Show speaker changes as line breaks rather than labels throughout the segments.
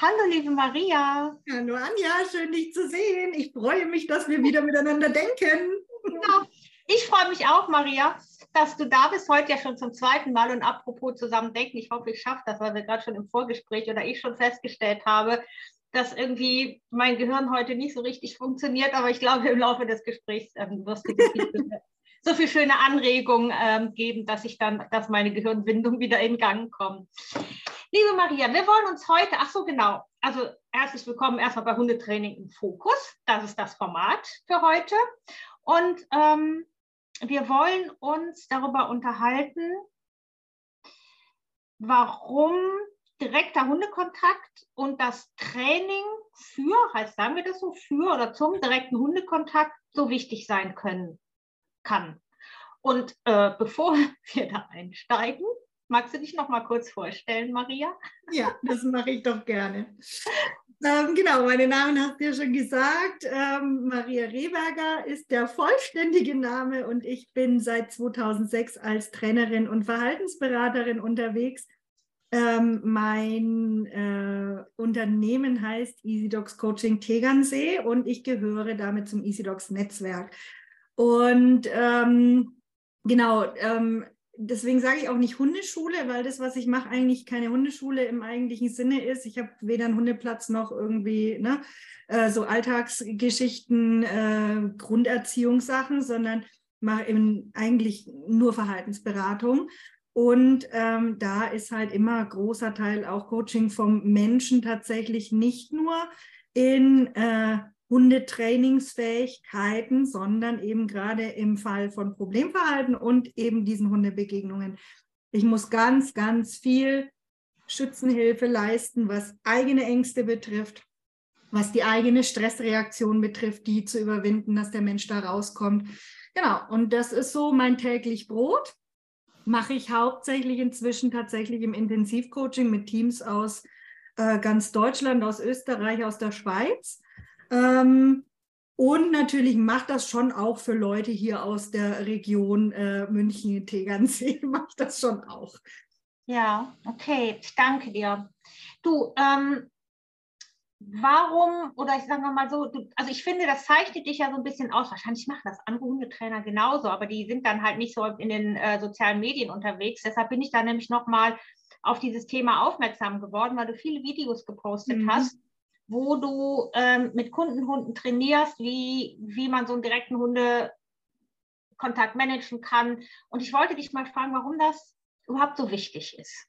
Hallo, liebe Maria.
Hallo, Anja, schön dich zu sehen. Ich freue mich, dass wir wieder miteinander denken.
Ja, ich freue mich auch, Maria, dass du da bist. Heute ja schon zum zweiten Mal und apropos zusammen denken. Ich hoffe, ich schaffe das, weil wir gerade schon im Vorgespräch oder ich schon festgestellt habe, dass irgendwie mein Gehirn heute nicht so richtig funktioniert. Aber ich glaube, im Laufe des Gesprächs ähm, wirst du so viele schöne Anregungen ähm, geben, dass ich dann, dass meine Gehirnwindung wieder in Gang kommt. Liebe Maria, wir wollen uns heute, ach so genau, also herzlich willkommen erstmal bei Hundetraining im Fokus. Das ist das Format für heute. Und ähm, wir wollen uns darüber unterhalten, warum direkter Hundekontakt und das Training für, heißt sagen wir das so, für oder zum direkten Hundekontakt so wichtig sein können kann. Und äh, bevor wir da einsteigen, Magst du dich noch mal kurz vorstellen, Maria?
Ja, das mache ich doch gerne. Ähm, genau, meine Namen hast du ja schon gesagt. Ähm, Maria Rehberger ist der vollständige Name und ich bin seit 2006 als Trainerin und Verhaltensberaterin unterwegs. Ähm, mein äh, Unternehmen heißt Easy Dogs Coaching Tegernsee und ich gehöre damit zum Easy Dogs Netzwerk. Und ähm, genau, ähm, deswegen sage ich auch nicht Hundeschule, weil das, was ich mache, eigentlich keine Hundeschule im eigentlichen Sinne ist. Ich habe weder einen Hundeplatz noch irgendwie ne, äh, so Alltagsgeschichten, äh, Grunderziehungssachen, sondern mache eigentlich nur Verhaltensberatung. Und ähm, da ist halt immer großer Teil auch Coaching vom Menschen tatsächlich nicht nur in äh, Hundetrainingsfähigkeiten, sondern eben gerade im Fall von Problemverhalten und eben diesen Hundebegegnungen. Ich muss ganz, ganz viel Schützenhilfe leisten, was eigene Ängste betrifft, was die eigene Stressreaktion betrifft, die zu überwinden, dass der Mensch da rauskommt. Genau, und das ist so mein täglich Brot. Mache ich hauptsächlich inzwischen tatsächlich im Intensivcoaching mit Teams aus äh, ganz Deutschland, aus Österreich, aus der Schweiz. Ähm, und natürlich macht das schon auch für Leute hier aus der Region äh, München, Tegernsee, macht das schon auch.
Ja, okay, ich danke dir. Du, ähm, warum, oder ich sage mal so, du, also ich finde, das zeichnet dich ja so ein bisschen aus. Wahrscheinlich machen das andere Hundetrainer genauso, aber die sind dann halt nicht so in den äh, sozialen Medien unterwegs. Deshalb bin ich da nämlich nochmal auf dieses Thema aufmerksam geworden, weil du viele Videos gepostet mhm. hast wo du ähm, mit Kundenhunden trainierst, wie, wie man so einen direkten Hundekontakt managen kann. Und ich wollte dich mal fragen, warum das überhaupt so wichtig ist.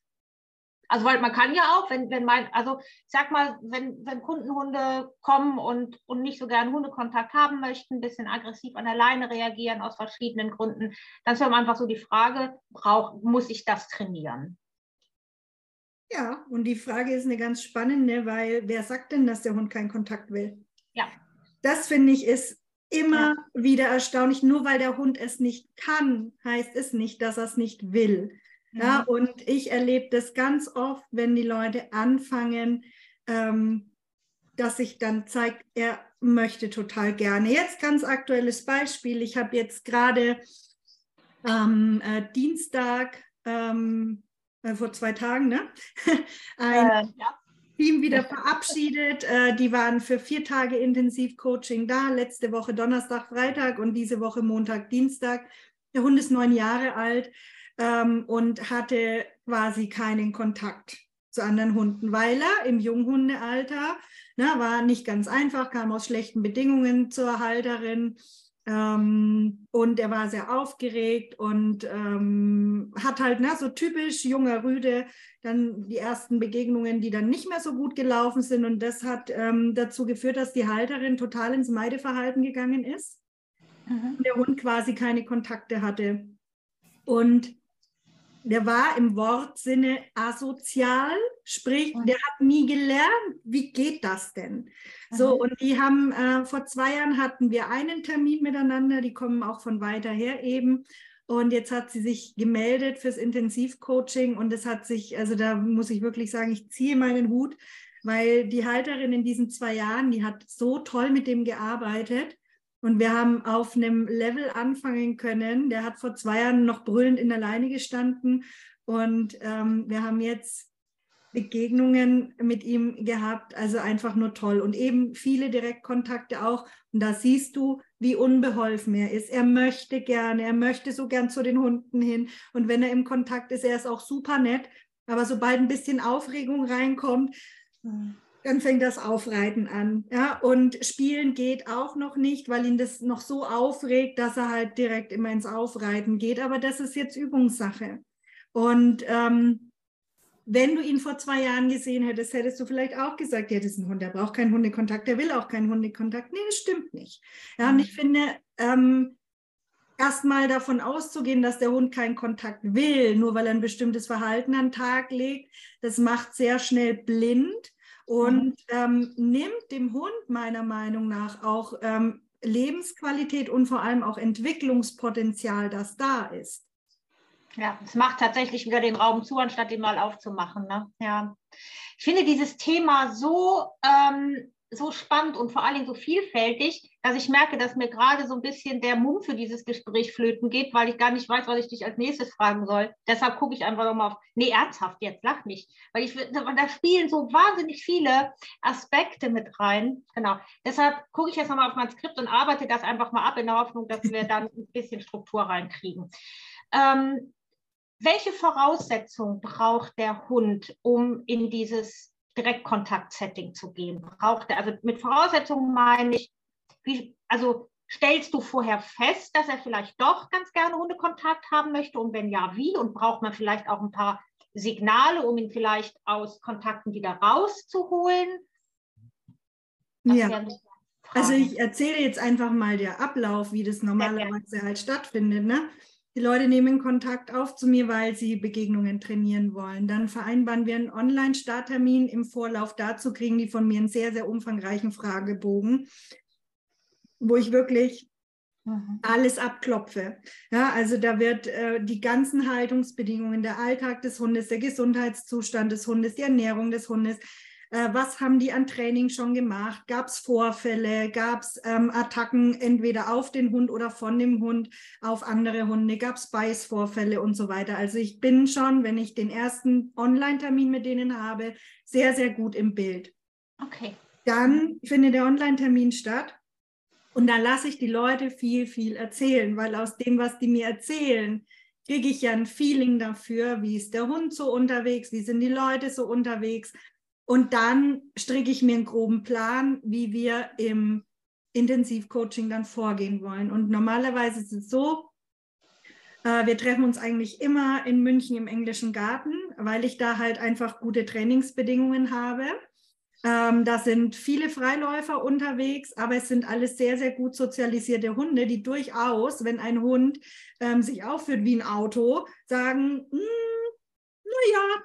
Also, weil man kann ja auch, wenn, wenn mein, also ich sag mal, wenn, wenn Kundenhunde kommen und, und nicht so gerne Hundekontakt haben möchten, ein bisschen aggressiv an der Leine reagieren aus verschiedenen Gründen, dann ist ja einfach so die Frage, brauch, muss ich das trainieren?
Ja, und die Frage ist eine ganz spannende, weil wer sagt denn, dass der Hund keinen Kontakt will?
Ja.
Das finde ich ist immer ja. wieder erstaunlich. Nur weil der Hund es nicht kann, heißt es nicht, dass er es nicht will. Mhm. Ja, und ich erlebe das ganz oft, wenn die Leute anfangen, ähm, dass sich dann zeigt, er möchte total gerne. Jetzt ganz aktuelles Beispiel. Ich habe jetzt gerade am äh, Dienstag ähm, äh, vor zwei Tagen, ne? ein äh, ja. Team wieder verabschiedet. Äh, die waren für vier Tage Intensivcoaching da, letzte Woche Donnerstag, Freitag und diese Woche Montag, Dienstag. Der Hund ist neun Jahre alt ähm, und hatte quasi keinen Kontakt zu anderen Hunden, weil er im Junghundealter ne, war nicht ganz einfach, kam aus schlechten Bedingungen zur Halterin ähm, und er war sehr aufgeregt und ähm, hat halt na, so typisch junger Rüde dann die ersten Begegnungen, die dann nicht mehr so gut gelaufen sind. Und das hat ähm, dazu geführt, dass die Halterin total ins Meideverhalten gegangen ist. Mhm. Und der Hund quasi keine Kontakte hatte. Und der war im Wortsinne asozial, sprich, der hat nie gelernt, wie geht das denn? So, und die haben, äh, vor zwei Jahren hatten wir einen Termin miteinander, die kommen auch von weiter her eben. Und jetzt hat sie sich gemeldet fürs Intensivcoaching und es hat sich, also da muss ich wirklich sagen, ich ziehe meinen Hut, weil die Halterin in diesen zwei Jahren, die hat so toll mit dem gearbeitet. Und wir haben auf einem Level anfangen können. Der hat vor zwei Jahren noch brüllend in der Leine gestanden. Und ähm, wir haben jetzt Begegnungen mit ihm gehabt, also einfach nur toll. Und eben viele Direktkontakte auch. Und da siehst du, wie unbeholfen er ist. Er möchte gerne, er möchte so gern zu den Hunden hin. Und wenn er im Kontakt ist, er ist auch super nett. Aber sobald ein bisschen Aufregung reinkommt, dann fängt das Aufreiten an. Ja? Und Spielen geht auch noch nicht, weil ihn das noch so aufregt, dass er halt direkt immer ins Aufreiten geht. Aber das ist jetzt Übungssache. Und ähm, wenn du ihn vor zwei Jahren gesehen hättest, hättest du vielleicht auch gesagt, ja, das ist ein Hund, der braucht keinen Hundekontakt, der will auch keinen Hundekontakt. Nee, das stimmt nicht. Ja, und ich finde, ähm, erstmal davon auszugehen, dass der Hund keinen Kontakt will, nur weil er ein bestimmtes Verhalten an den Tag legt, das macht sehr schnell blind und ähm, nimmt dem Hund meiner Meinung nach auch ähm, Lebensqualität und vor allem auch Entwicklungspotenzial, das da ist.
Ja, es macht tatsächlich wieder den Raum zu, anstatt ihn mal aufzumachen. Ne? Ja. Ich finde dieses Thema so, ähm, so spannend und vor allen Dingen so vielfältig, dass ich merke, dass mir gerade so ein bisschen der Mumm für dieses Gespräch flöten geht, weil ich gar nicht weiß, was ich dich als nächstes fragen soll. Deshalb gucke ich einfach nochmal auf. Nee, ernsthaft jetzt, lach nicht. Weil ich, da spielen so wahnsinnig viele Aspekte mit rein. Genau. Deshalb gucke ich jetzt nochmal auf mein Skript und arbeite das einfach mal ab in der Hoffnung, dass wir dann ein bisschen Struktur reinkriegen. Ähm, welche Voraussetzungen braucht der Hund, um in dieses Direktkontakt-Setting zu gehen? Braucht er, also mit Voraussetzungen meine ich, wie, also stellst du vorher fest, dass er vielleicht doch ganz gerne Hundekontakt haben möchte und wenn ja, wie? Und braucht man vielleicht auch ein paar Signale, um ihn vielleicht aus Kontakten wieder rauszuholen?
Das ja. Also ich erzähle jetzt einfach mal der Ablauf, wie das normalerweise halt stattfindet. Ne? Die Leute nehmen Kontakt auf zu mir, weil sie Begegnungen trainieren wollen. Dann vereinbaren wir einen Online-Starttermin. Im Vorlauf dazu kriegen die von mir einen sehr, sehr umfangreichen Fragebogen, wo ich wirklich mhm. alles abklopfe. Ja, also da wird äh, die ganzen Haltungsbedingungen, der Alltag des Hundes, der Gesundheitszustand des Hundes, die Ernährung des Hundes, äh, was haben die an Training schon gemacht? Gab es Vorfälle? Gab es ähm, Attacken entweder auf den Hund oder von dem Hund auf andere Hunde? Gab es Beißvorfälle und so weiter? Also ich bin schon, wenn ich den ersten Online-Termin mit denen habe, sehr, sehr gut im Bild.
Okay.
Dann findet der Online-Termin statt. Und da lasse ich die Leute viel, viel erzählen, weil aus dem, was die mir erzählen, kriege ich ja ein Feeling dafür, wie ist der Hund so unterwegs, wie sind die Leute so unterwegs. Und dann stricke ich mir einen groben Plan, wie wir im Intensivcoaching dann vorgehen wollen. Und normalerweise ist es so, äh, wir treffen uns eigentlich immer in München im englischen Garten, weil ich da halt einfach gute Trainingsbedingungen habe. Ähm, da sind viele Freiläufer unterwegs, aber es sind alles sehr, sehr gut sozialisierte Hunde, die durchaus, wenn ein Hund ähm, sich aufführt wie ein Auto, sagen, hm, naja,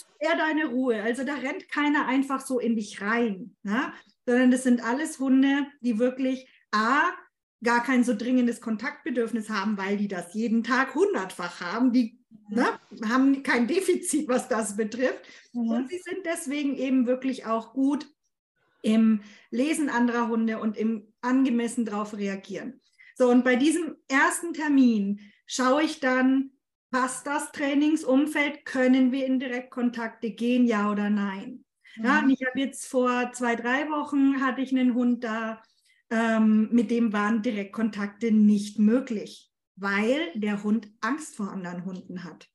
jetzt eher deine Ruhe. Also da rennt keiner einfach so in dich rein, ja? sondern das sind alles Hunde, die wirklich A, gar kein so dringendes Kontaktbedürfnis haben, weil die das jeden Tag hundertfach haben. Die ne, haben kein Defizit, was das betrifft. Mhm. Und sie sind deswegen eben wirklich auch gut im Lesen anderer Hunde und im angemessen darauf reagieren. So, und bei diesem ersten Termin schaue ich dann, passt das Trainingsumfeld? Können wir in Direktkontakte gehen, ja oder nein? Mhm. Ja, ich habe jetzt vor zwei, drei Wochen hatte ich einen Hund da, ähm, mit dem waren Direktkontakte nicht möglich, weil der Hund Angst vor anderen Hunden hat.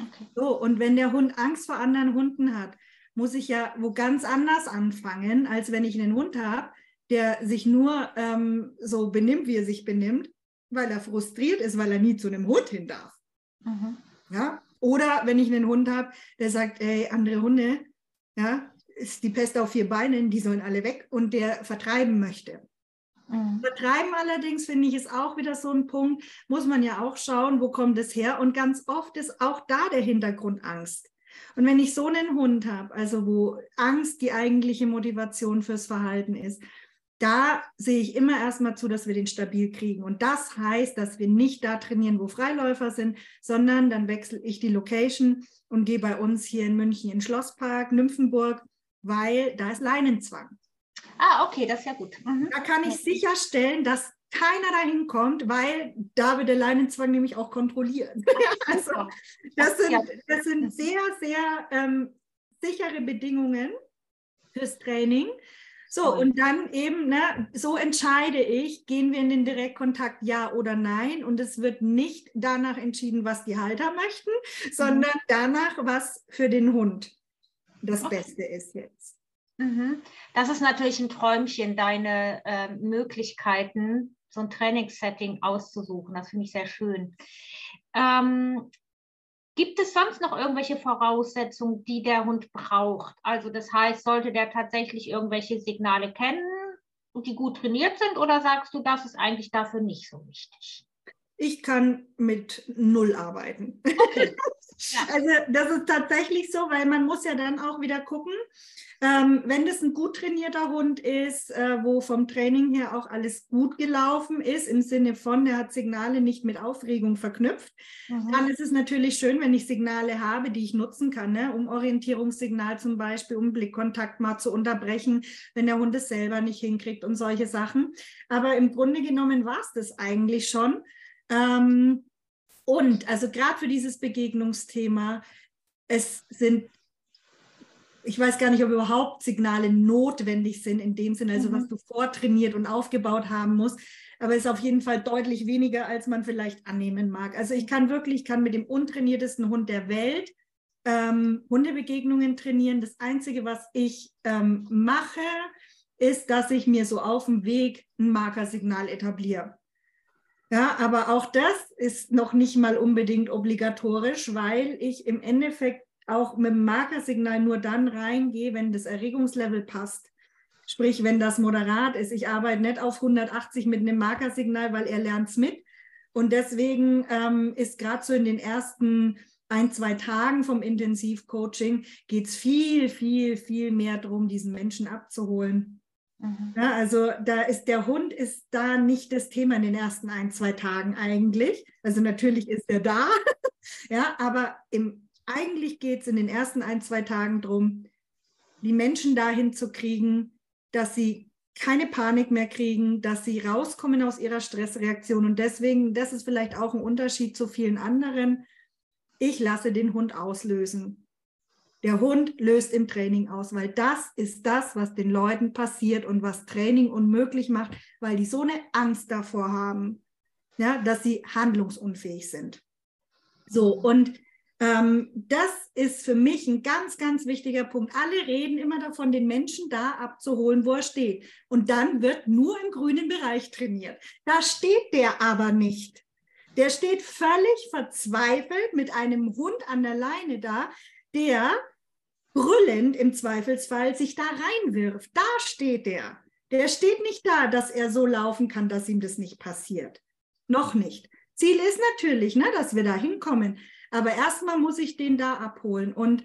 Okay. So, und wenn der Hund Angst vor anderen Hunden hat, muss ich ja wo ganz anders anfangen, als wenn ich einen Hund habe, der sich nur ähm, so benimmt, wie er sich benimmt, weil er frustriert ist, weil er nie zu einem Hund hin darf. Mhm. Ja? Oder wenn ich einen Hund habe, der sagt, ey, andere Hunde, ja, ist die Pest auf vier Beinen, die sollen alle weg und der vertreiben möchte. Mhm. Vertreiben allerdings, finde ich, ist auch wieder so ein Punkt, muss man ja auch schauen, wo kommt es her? Und ganz oft ist auch da der Hintergrund Angst. Und wenn ich so einen Hund habe, also wo Angst die eigentliche Motivation fürs Verhalten ist, da sehe ich immer erstmal zu, dass wir den stabil kriegen. Und das heißt, dass wir nicht da trainieren, wo Freiläufer sind, sondern dann wechsle ich die Location und gehe bei uns hier in München in Schlosspark, Nymphenburg, weil da ist Leinenzwang.
Ah, okay, das ist ja gut.
Mhm. Da kann ich sicherstellen, dass keiner dahin kommt, weil da wird der Leinenzwang nämlich auch kontrolliert. also, das sind, das sind sehr, sehr ähm, sichere Bedingungen fürs Training. So, und dann eben, ne, so entscheide ich, gehen wir in den Direktkontakt, ja oder nein. Und es wird nicht danach entschieden, was die Halter möchten, sondern mhm. danach, was für den Hund das okay. Beste ist jetzt.
Mhm. Das ist natürlich ein Träumchen, deine äh, Möglichkeiten, so ein Trainingssetting auszusuchen. Das finde ich sehr schön. Ähm, Gibt es sonst noch irgendwelche Voraussetzungen, die der Hund braucht? Also das heißt, sollte der tatsächlich irgendwelche Signale kennen und die gut trainiert sind oder sagst du, das ist eigentlich dafür nicht so wichtig?
Ich kann mit null arbeiten. Okay. Also das ist tatsächlich so, weil man muss ja dann auch wieder gucken, ähm, wenn das ein gut trainierter Hund ist, äh, wo vom Training her auch alles gut gelaufen ist, im Sinne von, der hat Signale nicht mit Aufregung verknüpft, mhm. dann ist es natürlich schön, wenn ich Signale habe, die ich nutzen kann, ne? um Orientierungssignal zum Beispiel, um Blickkontakt mal zu unterbrechen, wenn der Hund es selber nicht hinkriegt und solche Sachen. Aber im Grunde genommen war es das eigentlich schon. Ähm, und also gerade für dieses Begegnungsthema, es sind ich weiß gar nicht, ob überhaupt Signale notwendig sind in dem Sinne, also mhm. was du vortrainiert und aufgebaut haben musst. Aber es ist auf jeden Fall deutlich weniger, als man vielleicht annehmen mag. Also ich kann wirklich, ich kann mit dem untrainiertesten Hund der Welt ähm, Hundebegegnungen trainieren. Das Einzige, was ich ähm, mache, ist, dass ich mir so auf dem Weg ein Markersignal etabliere. Ja, aber auch das ist noch nicht mal unbedingt obligatorisch, weil ich im Endeffekt auch mit dem Markersignal nur dann reingehe, wenn das Erregungslevel passt. Sprich, wenn das moderat ist. Ich arbeite nicht auf 180 mit einem Markersignal, weil er lernt es mit. Und deswegen ähm, ist gerade so in den ersten ein, zwei Tagen vom Intensivcoaching geht es viel, viel, viel mehr darum, diesen Menschen abzuholen. Mhm. Ja, also da ist der Hund ist da nicht das Thema in den ersten ein, zwei Tagen eigentlich. Also natürlich ist er da, ja, aber im eigentlich geht es in den ersten ein, zwei Tagen darum, die Menschen dahin zu kriegen, dass sie keine Panik mehr kriegen, dass sie rauskommen aus ihrer Stressreaktion. Und deswegen, das ist vielleicht auch ein Unterschied zu vielen anderen. Ich lasse den Hund auslösen. Der Hund löst im Training aus, weil das ist das, was den Leuten passiert und was Training unmöglich macht, weil die so eine Angst davor haben, ja, dass sie handlungsunfähig sind. So, und ähm, das ist für mich ein ganz, ganz wichtiger Punkt. Alle reden immer davon, den Menschen da abzuholen, wo er steht. Und dann wird nur im grünen Bereich trainiert. Da steht der aber nicht. Der steht völlig verzweifelt mit einem Hund an der Leine da, der brüllend im Zweifelsfall sich da reinwirft. Da steht der. Der steht nicht da, dass er so laufen kann, dass ihm das nicht passiert. Noch nicht. Ziel ist natürlich, ne, dass wir da hinkommen. Aber erstmal muss ich den da abholen. Und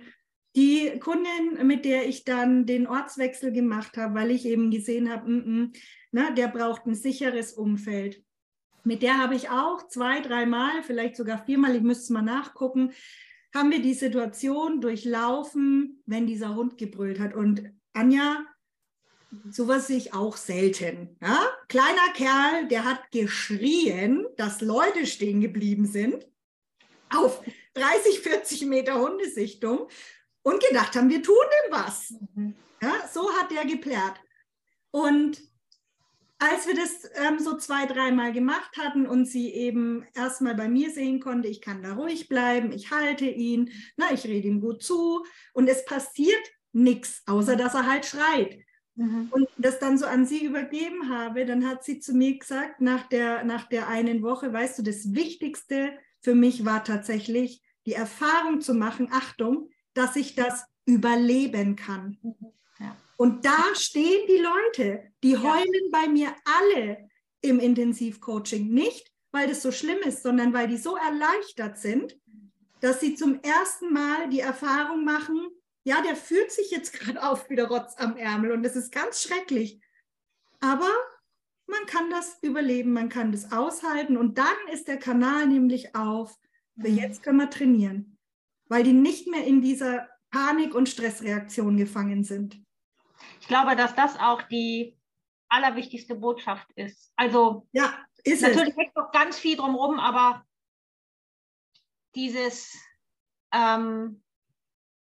die Kundin, mit der ich dann den Ortswechsel gemacht habe, weil ich eben gesehen habe, mm -mm, na, der braucht ein sicheres Umfeld. Mit der habe ich auch zwei, dreimal, vielleicht sogar viermal, ich müsste es mal nachgucken, haben wir die Situation durchlaufen, wenn dieser Hund gebrüllt hat. Und Anja, sowas sehe ich auch selten. Ja? Kleiner Kerl, der hat geschrien, dass Leute stehen geblieben sind auf 30, 40 Meter Hundesichtung und gedacht haben, wir tun dem was. Mhm. Ja, so hat der geplärt. Und als wir das ähm, so zwei, dreimal gemacht hatten und sie eben erstmal bei mir sehen konnte, ich kann da ruhig bleiben, ich halte ihn, na, ich rede ihm gut zu und es passiert nichts, außer dass er halt schreit. Mhm. Und das dann so an sie übergeben habe, dann hat sie zu mir gesagt, nach der, nach der einen Woche, weißt du, das Wichtigste für mich war tatsächlich die Erfahrung zu machen, Achtung, dass ich das überleben kann. Ja. Und da stehen die Leute, die heulen bei mir alle im Intensivcoaching. Nicht, weil das so schlimm ist, sondern weil die so erleichtert sind, dass sie zum ersten Mal die Erfahrung machen, ja, der fühlt sich jetzt gerade auf wie der Rotz am Ärmel und das ist ganz schrecklich. Aber man kann das überleben, man kann das aushalten und dann ist der Kanal nämlich auf, für mhm. jetzt können wir trainieren, weil die nicht mehr in dieser Panik- und Stressreaktion gefangen sind.
Ich glaube, dass das auch die allerwichtigste Botschaft ist. Also
ja, ist
natürlich es. noch ganz viel drumherum, aber dieses ähm,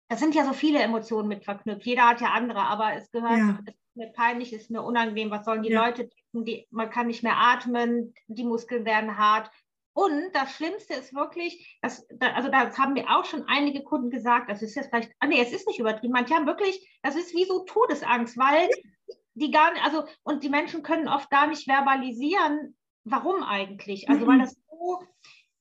da sind ja so viele Emotionen mit verknüpft. Jeder hat ja andere, aber es gehört,
Ja.
es ist mir peinlich, es ist mir unangenehm. Was sollen die
Ja.
Leute denken? Die, man kann nicht mehr atmen, die Muskeln werden hart. Und das Schlimmste ist wirklich, dass, da, also das haben mir auch schon einige Kunden gesagt, das ist jetzt vielleicht, ah nee, es ist nicht übertrieben. Manche haben wirklich, das ist wie so Todesangst, weil die gar nicht, also, und die Menschen können oft gar nicht verbalisieren, warum eigentlich. Also,
Mhm.
weil das so,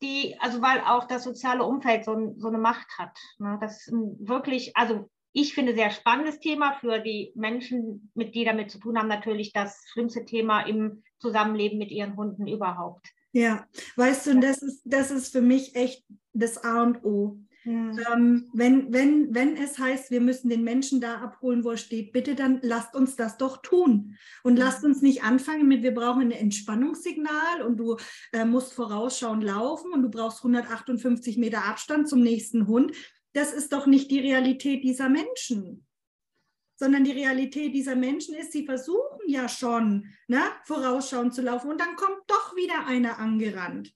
die, also weil auch das soziale Umfeld so, so eine Macht hat. Ne? Das ist wirklich, also ich finde sehr spannendes Thema für die Menschen, mit die damit zu tun haben, natürlich das schlimmste Thema im Zusammenleben mit ihren Hunden überhaupt.
Ja, weißt du, und das ist, das ist für mich echt das A und O. Ähm, wenn, wenn, wenn es heißt, wir müssen den Menschen da abholen, wo er steht, bitte dann lasst uns das doch tun. Und lasst uns nicht anfangen mit, wir brauchen ein Entspannungssignal und du äh, musst vorausschauend laufen und du brauchst 158 Meter Abstand zum nächsten Hund. Das ist doch nicht die Realität dieser Menschen. Sondern die Realität dieser Menschen ist, sie versuchen ja schon, ne, vorausschauend zu laufen und dann kommt doch wieder einer angerannt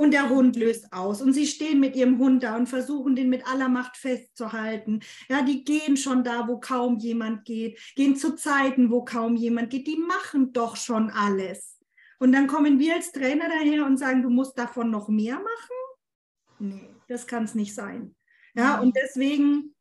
und der Hund löst aus und sie stehen mit ihrem Hund da und versuchen den mit aller Macht festzuhalten. Ja, die gehen schon da, wo kaum jemand geht, gehen zu Zeiten, wo kaum jemand geht. Die machen doch schon alles. Und dann kommen wir als Trainer daher und sagen, du musst davon noch mehr machen? Nee, das kann es nicht sein. Ja, und deswegen,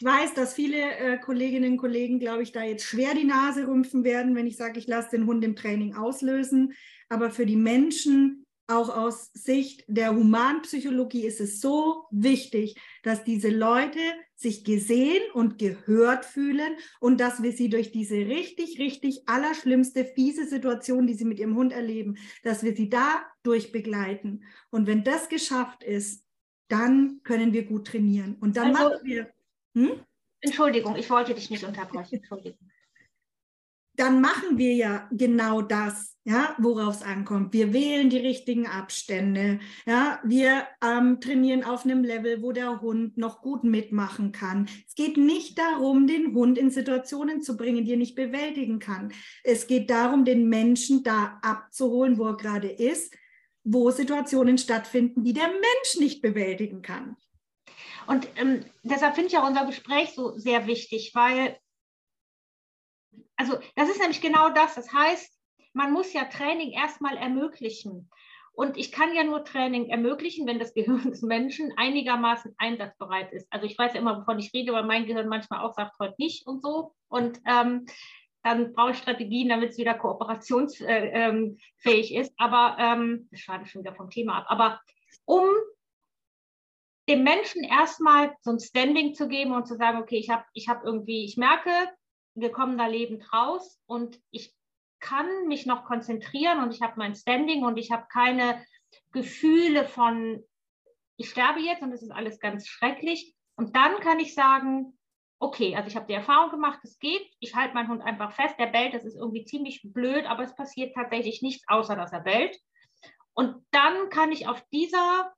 ich weiß, dass viele äh, Kolleginnen und Kollegen, glaube ich, da jetzt schwer die Nase rümpfen werden, wenn ich sage, ich lasse den Hund im Training auslösen. Aber für die Menschen, auch aus Sicht der Humanpsychologie, ist es so wichtig, dass diese Leute sich gesehen und gehört fühlen und dass wir sie durch diese richtig, richtig allerschlimmste, fiese Situation, die sie mit ihrem Hund erleben, dass wir sie da durchbegleiten. Und wenn das geschafft ist, dann können wir gut trainieren. Und dann
Also-
machen wir. Hm?
Entschuldigung, ich wollte dich nicht unterbrechen. Entschuldigung.
dann machen wir ja genau das, ja, worauf es ankommt. Wir wählen die richtigen Abstände. Ja, wir ähm, trainieren auf einem Level, wo der Hund noch gut mitmachen kann. Es geht nicht darum, den Hund in Situationen zu bringen, die er nicht bewältigen kann. Es geht darum, den Menschen da abzuholen, wo er gerade ist, wo Situationen stattfinden, die der Mensch nicht bewältigen kann.
Und ähm, deshalb finde ich auch unser Gespräch so sehr wichtig, weil, also das ist nämlich genau das. Das heißt, man muss ja Training erstmal ermöglichen. Und ich kann ja nur Training ermöglichen, wenn das Gehirn des Menschen einigermaßen einsatzbereit ist. Also ich weiß ja immer, wovon ich rede, weil mein Gehirn manchmal auch sagt, heute nicht und so. Und ähm, dann brauche ich Strategien, damit es wieder kooperationsfähig äh, ähm, ist. Aber ähm, das schade schon wieder vom Thema ab. Aber um dem Menschen erstmal so ein Standing zu geben und zu sagen, okay, ich habe ich hab irgendwie, ich merke, wir kommen da lebend raus und ich kann mich noch konzentrieren und ich habe mein Standing und ich habe keine Gefühle von, ich sterbe jetzt und es ist alles ganz schrecklich. Und dann kann ich sagen, okay, also ich habe die Erfahrung gemacht, es geht, ich halte meinen Hund einfach fest, der bellt, das ist irgendwie ziemlich blöd, aber es passiert tatsächlich nichts, außer dass er bellt. Und dann kann ich auf dieser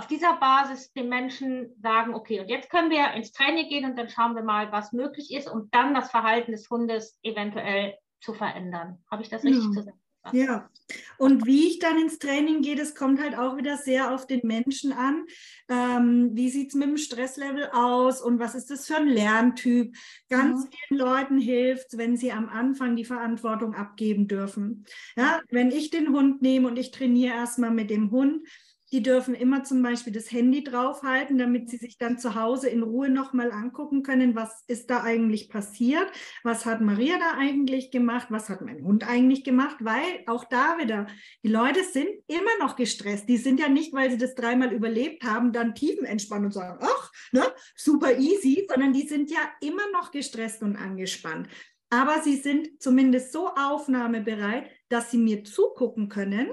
auf dieser Basis den Menschen sagen, okay, und jetzt können wir ins Training gehen und dann schauen wir mal, was möglich ist, um dann das Verhalten des Hundes eventuell zu verändern. Habe ich das richtig
Ja.
zusammengefasst?
Ja, und wie ich dann ins Training gehe, das kommt halt auch wieder sehr auf den Menschen an. Ähm, wie sieht es mit dem Stresslevel aus und was ist das für ein Lerntyp? Ganz
Mhm.
vielen Leuten hilft wenn sie am Anfang die Verantwortung abgeben dürfen. Ja, wenn ich den Hund nehme und ich trainiere erstmal mit dem Hund, die dürfen immer zum Beispiel das Handy draufhalten, damit sie sich dann zu Hause in Ruhe nochmal angucken können, was ist da eigentlich passiert, was hat Maria da eigentlich gemacht, was hat mein Hund eigentlich gemacht, weil auch da wieder, die Leute sind immer noch gestresst. Die sind ja nicht, weil sie das dreimal überlebt haben, dann tiefenentspannt und sagen, ach, ne, super easy, sondern die sind ja immer noch gestresst und angespannt. Aber sie sind zumindest so aufnahmebereit, dass sie mir zugucken können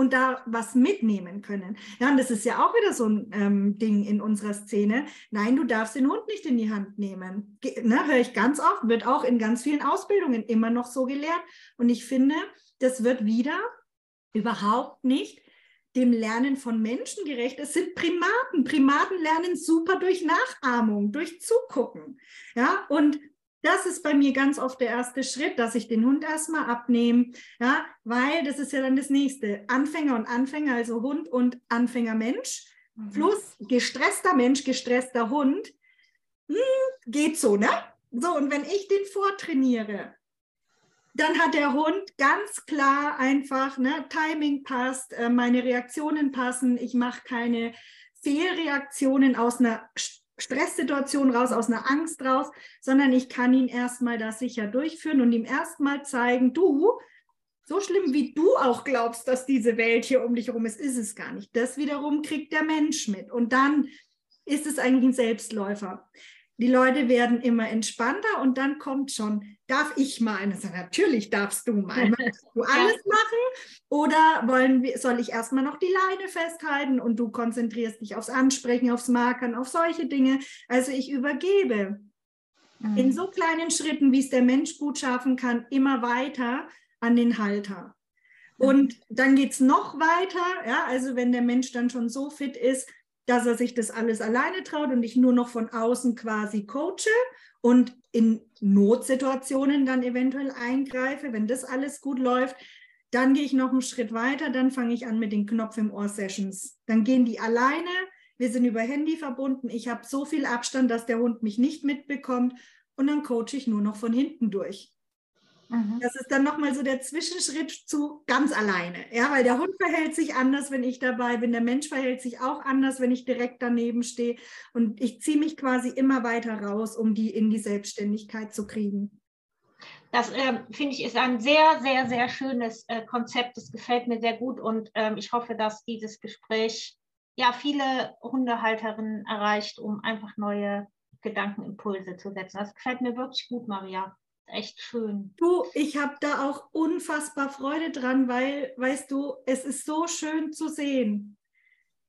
und da was mitnehmen können. Ja, und das ist ja auch wieder so ein ähm, Ding in unserer Szene. Nein, du darfst den Hund nicht in die Hand nehmen. Ge ne, Höre ich ganz oft, wird auch in ganz vielen Ausbildungen immer noch so gelehrt. Und ich finde, das wird wieder überhaupt nicht dem Lernen von Menschen gerecht. Es sind Primaten. Primaten lernen super durch Nachahmung, durch Zugucken. Ja, und das ist bei mir ganz oft der erste Schritt, dass ich den Hund erstmal abnehme, ja, weil das ist ja dann das nächste. Anfänger und Anfänger, also Hund und Anfänger Mensch. Mhm. Plus gestresster Mensch, gestresster Hund, hm, geht so, ne? So, und wenn ich den vortrainiere, dann hat der Hund ganz klar einfach, ne, Timing passt, äh, meine Reaktionen passen, ich mache keine Fehlreaktionen aus einer Stresssituation raus, aus einer Angst raus, sondern ich kann ihn erstmal da sicher durchführen und ihm erstmal zeigen, du, so schlimm wie du auch glaubst, dass diese Welt hier um dich herum ist, ist es gar nicht. Das wiederum kriegt der Mensch mit und dann ist es eigentlich ein Selbstläufer. Die Leute werden immer entspannter und dann kommt schon, darf ich mal? Und sage, natürlich darfst du mal. Möchtest du alles machen? Oder wollen wir, soll ich erstmal noch die Leine festhalten und du konzentrierst dich aufs Ansprechen, aufs Markern, auf solche Dinge? Also ich übergebe mhm. in so kleinen Schritten, wie es der Mensch gut schaffen kann, immer weiter an den Halter. Mhm. Und dann geht es noch weiter, ja, also wenn der Mensch dann schon so fit ist, dass er sich das alles alleine traut und ich nur noch von außen quasi coache und in Notsituationen dann eventuell eingreife, wenn das alles gut läuft. Dann gehe ich noch einen Schritt weiter, dann fange ich an mit den Knopf im Ohr Sessions. Dann gehen die alleine, wir sind über Handy verbunden, ich habe so viel Abstand, dass der Hund mich nicht mitbekommt und dann coache ich nur noch von hinten durch. Mhm. Das ist dann nochmal so der Zwischenschritt zu ganz alleine. Ja, weil der Hund verhält sich anders, wenn ich dabei bin. Der Mensch verhält sich auch anders, wenn ich direkt daneben stehe. Und ich ziehe mich quasi immer weiter raus, um die in die Selbstständigkeit zu kriegen.
Das äh, finde ich ist ein sehr, sehr, sehr schönes äh, Konzept. Das gefällt mir sehr gut und ähm, ich hoffe, dass dieses Gespräch ja viele Hundehalterinnen erreicht, um einfach neue Gedankenimpulse zu setzen. Das gefällt mir wirklich gut, Maria echt schön.
Du, ich habe da auch unfassbar Freude dran, weil, weißt du, es ist so schön zu sehen.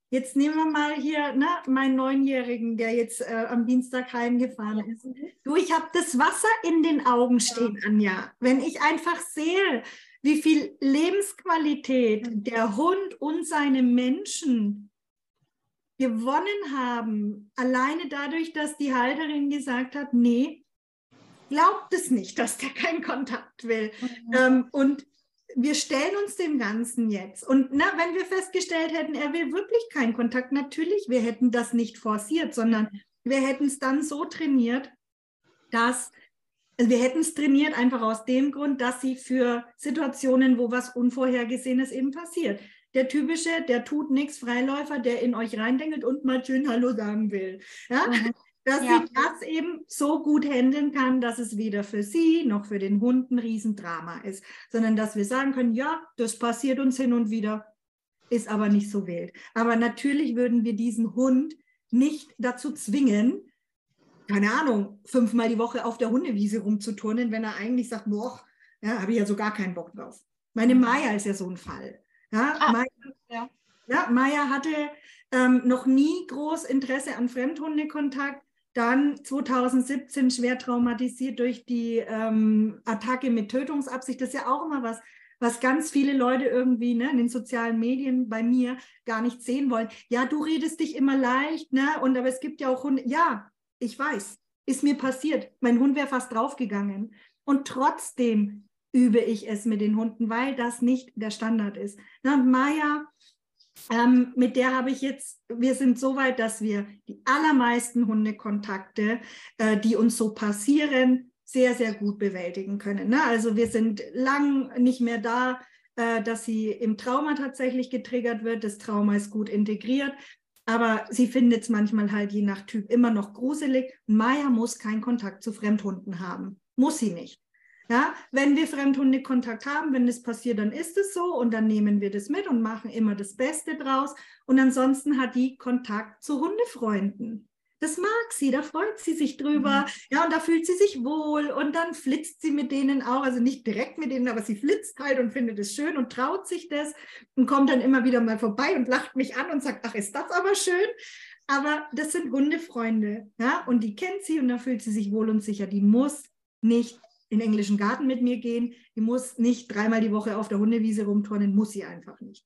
Jetzt nehmen wir mal hier ne, meinen Neunjährigen, der jetzt äh, am Dienstag heimgefahren ja. ist. Du, ich habe das Wasser in den Augen stehen, ja. Anja. Wenn ich einfach sehe, wie viel Lebensqualität mhm. der Hund und seine Menschen gewonnen haben, alleine dadurch, dass die Halterin gesagt hat, nee, glaubt es nicht, dass der keinen Kontakt will. Mhm. Ähm, und wir stellen uns dem Ganzen jetzt. Und na, wenn wir festgestellt hätten, er will wirklich keinen Kontakt, natürlich, wir hätten das nicht forciert, sondern wir hätten es dann so trainiert, dass also wir hätten es trainiert einfach aus dem Grund, dass sie für Situationen, wo was Unvorhergesehenes eben passiert. Der typische, der tut nichts, Freiläufer, der in euch reindengelt und mal schön Hallo sagen will. Ja? Mhm dass ja. sie das eben so gut handeln kann, dass es weder für sie noch für den Hund ein Riesendrama ist, sondern dass wir sagen können, ja, das passiert uns hin und wieder, ist aber nicht so wild. Aber natürlich würden wir diesen Hund nicht dazu zwingen, keine Ahnung, fünfmal die Woche auf der Hundewiese rumzuturnen, wenn er eigentlich sagt, boah, ja, habe ich ja so gar keinen Bock drauf. Meine. Maya ist ja so ein Fall. Ja, ah, Maya, ja. ja, Maya hatte ähm, noch nie groß Interesse an Fremdhundekontakt dann 2017 schwer traumatisiert durch die ähm, Attacke mit Tötungsabsicht. Das ist ja auch immer was, was ganz viele Leute irgendwie ne, in den sozialen Medien bei mir gar nicht sehen wollen. Ja, du redest dich immer leicht, ne? Und aber es gibt ja auch Hunde. Ja, ich weiß, ist mir passiert. Mein Hund wäre fast draufgegangen. Und trotzdem übe ich es mit den Hunden, weil das nicht der Standard ist. Na, Maya ähm, mit der habe ich jetzt, wir sind so weit, dass wir die allermeisten Hundekontakte, äh, die uns so passieren, sehr, sehr gut bewältigen können. Ne? Also wir sind lang nicht mehr da, äh, dass sie im Trauma tatsächlich getriggert wird. Das Trauma ist gut integriert. Aber sie findet es manchmal halt je nach Typ immer noch gruselig. Maya muss keinen Kontakt zu Fremdhunden haben. Muss sie nicht. Ja, wenn wir Fremdhundekontakt haben, wenn es passiert, dann ist es so und dann nehmen wir das mit und machen immer das Beste draus. Und ansonsten hat die Kontakt zu Hundefreunden. Das mag sie, da freut sie sich drüber. Mhm. Ja, und da fühlt sie sich wohl und dann flitzt sie mit denen auch, also nicht direkt mit denen, aber sie flitzt halt und findet es schön und traut sich das und kommt dann immer wieder mal vorbei und lacht mich an und sagt, ach, ist das aber schön. Aber das sind Hundefreunde, ja, und die kennt sie und da fühlt sie sich wohl und sicher. Die muss nicht in den englischen Garten mit mir gehen. Die muss nicht dreimal die Woche auf der Hundewiese rumturnen, muss sie einfach nicht.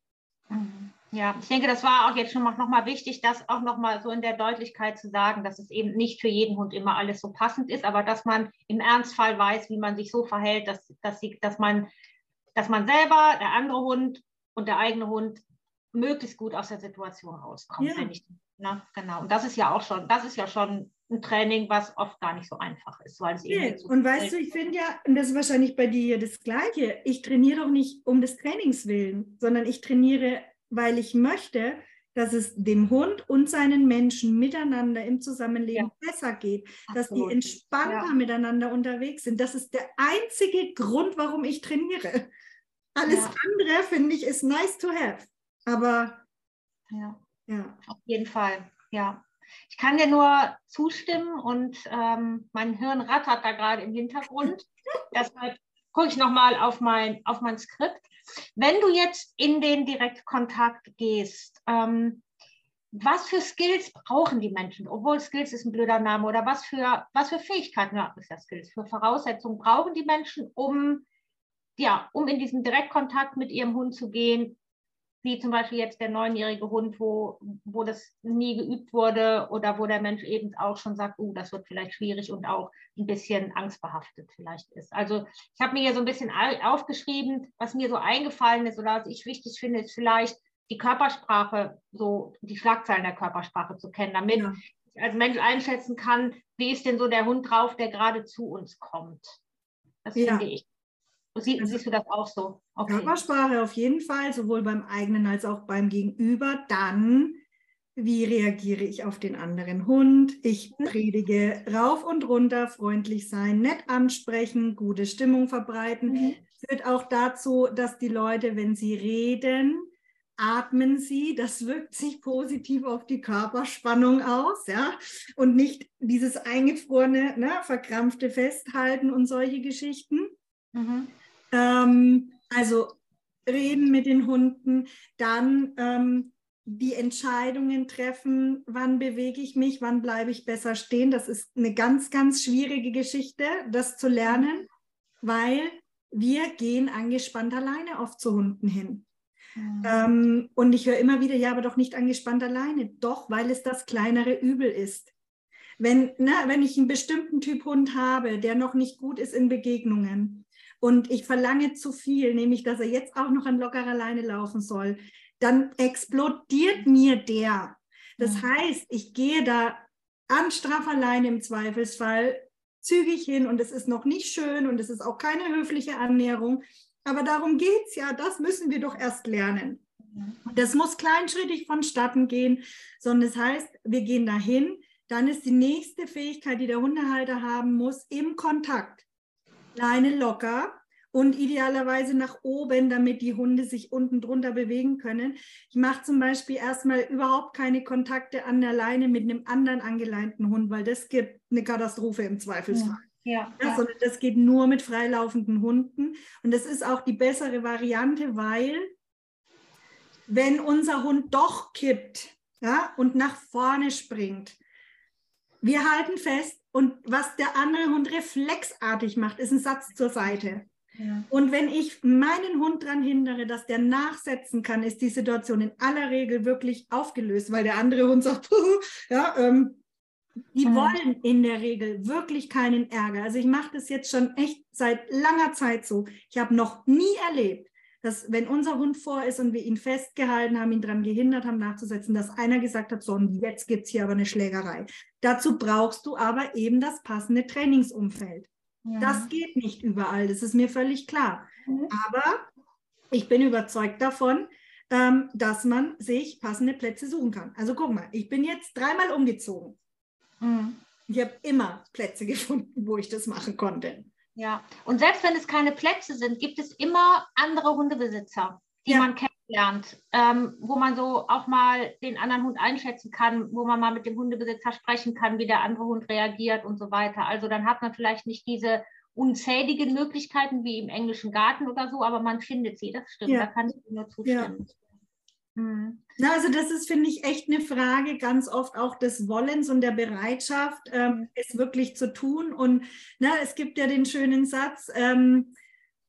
Mhm. Ja, ich denke, das war auch jetzt schon noch mal wichtig, das auch noch mal so in der Deutlichkeit zu sagen, dass es eben nicht für jeden Hund immer alles so passend ist, aber dass man im Ernstfall weiß, wie man sich so verhält, dass, dass, sie, dass, man, dass man selber, der andere Hund und der eigene Hund möglichst gut aus der Situation rauskommt. Ja. Ich, na, genau. Und das ist ja auch schon, das ist ja schon ein Training, was oft gar nicht so einfach ist, weil es nee. eben
so Und weißt du, ich finde ja, und das ist wahrscheinlich bei dir das Gleiche, ich trainiere doch nicht um des Trainings willen, sondern ich trainiere, weil ich möchte, dass es dem Hund und seinen Menschen miteinander im Zusammenleben ja. besser geht, Absolut. dass die entspannter ja. miteinander unterwegs sind. Das ist der einzige Grund, warum ich trainiere. Alles ja. andere, finde ich, ist nice to have. Aber
ja. ja. Auf jeden Fall, ja. Ich kann dir nur zustimmen und ähm, mein Hirn rattert da gerade im Hintergrund. Deshalb gucke ich nochmal auf mein, auf mein Skript. Wenn du jetzt in den Direktkontakt gehst, ähm, was für Skills brauchen die Menschen? Obwohl Skills ist ein blöder Name. Oder was für, was für Fähigkeiten, ja, ist das Skills, für Voraussetzungen brauchen die Menschen, um, ja, um in diesen Direktkontakt mit ihrem Hund zu gehen, wie zum Beispiel jetzt der neunjährige Hund, wo, wo das nie geübt wurde oder wo der Mensch eben auch schon sagt, oh, das wird vielleicht schwierig und auch ein bisschen angstbehaftet vielleicht ist. Also ich habe mir hier so ein bisschen aufgeschrieben, was mir so eingefallen ist oder was ich wichtig finde, ist vielleicht die Körpersprache, so die Schlagzeilen der Körpersprache zu kennen, damit ja. ich als Mensch einschätzen kann, wie ist denn so der Hund drauf, der gerade zu uns kommt. Das ja. finde ich. Sie, also siehst du das auch so?
Okay. Körpersprache auf jeden Fall, sowohl beim eigenen als auch beim Gegenüber. Dann, wie reagiere ich auf den anderen Hund? Ich mhm. predige rauf und runter, freundlich sein, nett ansprechen, gute Stimmung verbreiten. Mhm. Führt auch dazu, dass die Leute, wenn sie reden, atmen sie, das wirkt sich positiv auf die Körperspannung aus, ja, und nicht dieses eingefrorene, ne, verkrampfte Festhalten und solche Geschichten. Mhm. Ähm, also reden mit den Hunden, dann ähm, die Entscheidungen treffen, wann bewege ich mich, wann bleibe ich besser stehen. Das ist eine ganz, ganz schwierige Geschichte, das zu lernen, weil wir gehen angespannt alleine oft zu Hunden hin. Mhm. Ähm, und ich höre immer wieder, ja, aber doch nicht angespannt alleine. Doch, weil es das kleinere Übel ist. Wenn, na, wenn ich einen bestimmten Typ Hund habe, der noch nicht gut ist in Begegnungen, und ich verlange zu viel, nämlich dass er jetzt auch noch an lockerer Leine laufen soll, dann explodiert mir der. Das ja. heißt, ich gehe da an straffer Leine im Zweifelsfall zügig hin und es ist noch nicht schön und es ist auch keine höfliche Annäherung. Aber darum geht es ja, das müssen wir doch erst lernen. Das muss kleinschrittig vonstatten gehen, sondern das heißt, wir gehen dahin, dann ist die nächste Fähigkeit, die der Hundehalter haben muss, im Kontakt. Leine locker und idealerweise nach oben, damit die Hunde sich unten drunter bewegen können. Ich mache zum Beispiel erstmal überhaupt keine Kontakte an der Leine mit einem anderen angeleinten Hund, weil das gibt eine Katastrophe im Zweifelsfall. Ja, ja, ja. Sondern das geht nur mit freilaufenden Hunden. Und das ist auch die bessere Variante, weil wenn unser Hund doch kippt ja, und nach vorne springt, wir halten fest, und was der andere Hund reflexartig macht, ist ein Satz zur Seite. Ja. Und wenn ich meinen Hund daran hindere, dass der nachsetzen kann, ist die Situation in aller Regel wirklich aufgelöst, weil der andere Hund sagt, ja, ähm, die wollen in der Regel wirklich keinen Ärger. Also ich mache das jetzt schon echt seit langer Zeit so. Ich habe noch nie erlebt, dass wenn unser Hund vor ist und wir ihn festgehalten haben, ihn daran gehindert haben nachzusetzen, dass einer gesagt hat, so und jetzt gibt es hier aber eine Schlägerei. Dazu brauchst du aber eben das passende Trainingsumfeld. Ja. Das geht nicht überall, das ist mir völlig klar. Mhm. Aber ich bin überzeugt davon, ähm, dass man sich passende Plätze suchen kann. Also guck mal, ich bin jetzt dreimal umgezogen. Mhm. Ich habe immer Plätze gefunden, wo ich das machen konnte.
Ja, und selbst wenn es keine Plätze sind, gibt es immer andere Hundebesitzer, die ja. man kennenlernt, ähm, wo man so auch mal den anderen Hund einschätzen kann, wo man mal mit dem Hundebesitzer sprechen kann, wie der andere Hund reagiert und so weiter. Also dann hat man vielleicht nicht diese unzähligen Möglichkeiten wie im englischen Garten oder so, aber man findet sie, das stimmt, ja. da kann ich nur zustimmen. Ja.
Mhm. Na, also das ist, finde ich, echt eine Frage ganz oft auch des Wollens und der Bereitschaft, ähm, es wirklich zu tun. Und na, es gibt ja den schönen Satz, ähm,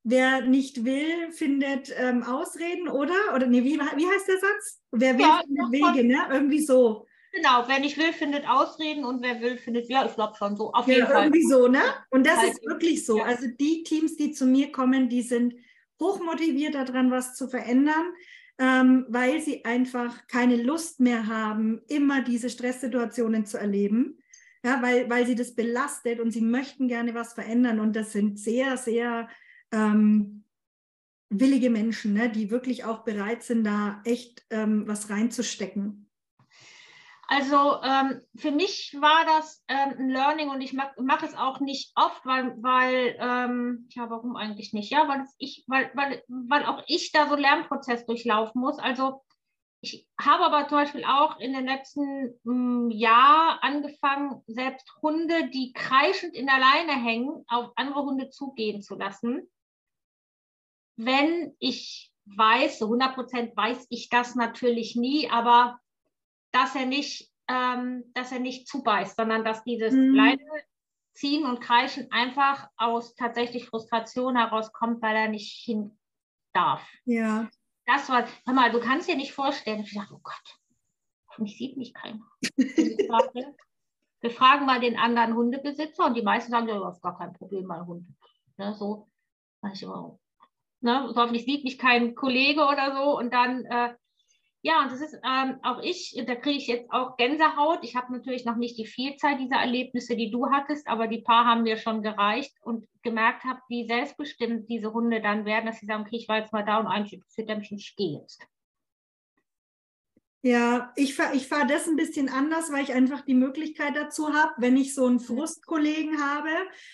wer nicht will, findet ähm, Ausreden, oder? Oder nee, wie, wie heißt der Satz? Wer will, ja, findet Wege, ne? Irgendwie so.
Genau, wer nicht will, findet Ausreden und wer will, findet, ja, ich glaube schon so,
auf ja, jeden Fall. Irgendwie so, ne? Und das ist wirklich so. Ja. Also die Teams, die zu mir kommen, die sind hochmotiviert daran, was zu verändern ähm, weil sie einfach keine Lust mehr haben, immer diese Stresssituationen zu erleben. Ja, weil, weil sie das belastet und sie möchten gerne was verändern. Und das sind sehr, sehr ähm, willige Menschen, ne, die wirklich auch bereit sind, da echt ähm, was reinzustecken.
Also ähm, für mich war das ähm, ein Learning und ich mache mach es auch nicht oft, weil, weil ähm, ja, warum eigentlich nicht? Ja, weil, ich, weil, weil, weil auch ich da so einen Lernprozess durchlaufen muss. Also ich habe aber zum Beispiel auch in den letzten m, hm, Jahr angefangen, selbst Hunde, die kreischend in der Leine hängen, auf andere Hunde zugehen zu lassen. Wenn ich weiß, so 100 Prozent weiß ich das natürlich nie, aber dass er nicht, ähm, dass er nicht zubeißt, sondern dass dieses mhm. Leine ziehen und kreischen einfach aus tatsächlich Frustration herauskommt, weil er nicht hin darf.
Ja.
Das war, hör mal, du kannst dir nicht vorstellen, ich dachte, oh Gott, mich sieht mich keiner. wir fragen mal den anderen Hundebesitzer und die meisten sagen, ja, ist gar kein Problem, mein Hund. Ne, so, ich immer, ne, so hoffentlich sieht mich kein Kollege oder so und dann äh, ja, und das ist ähm, auch ich, da kriege ich jetzt auch Gänsehaut. Ich habe natürlich noch nicht die Vielzahl dieser Erlebnisse, die du hattest, aber die paar haben mir schon gereicht und gemerkt habe, wie selbstbestimmt diese Hunde dann werden, dass sie sagen, okay, ich war jetzt mal da und eigentlich interessiert mich, ich gehe jetzt.
Ja, ich fahre ich fahr das ein bisschen anders, weil ich einfach die Möglichkeit dazu habe, wenn ich so einen Frustkollegen habe,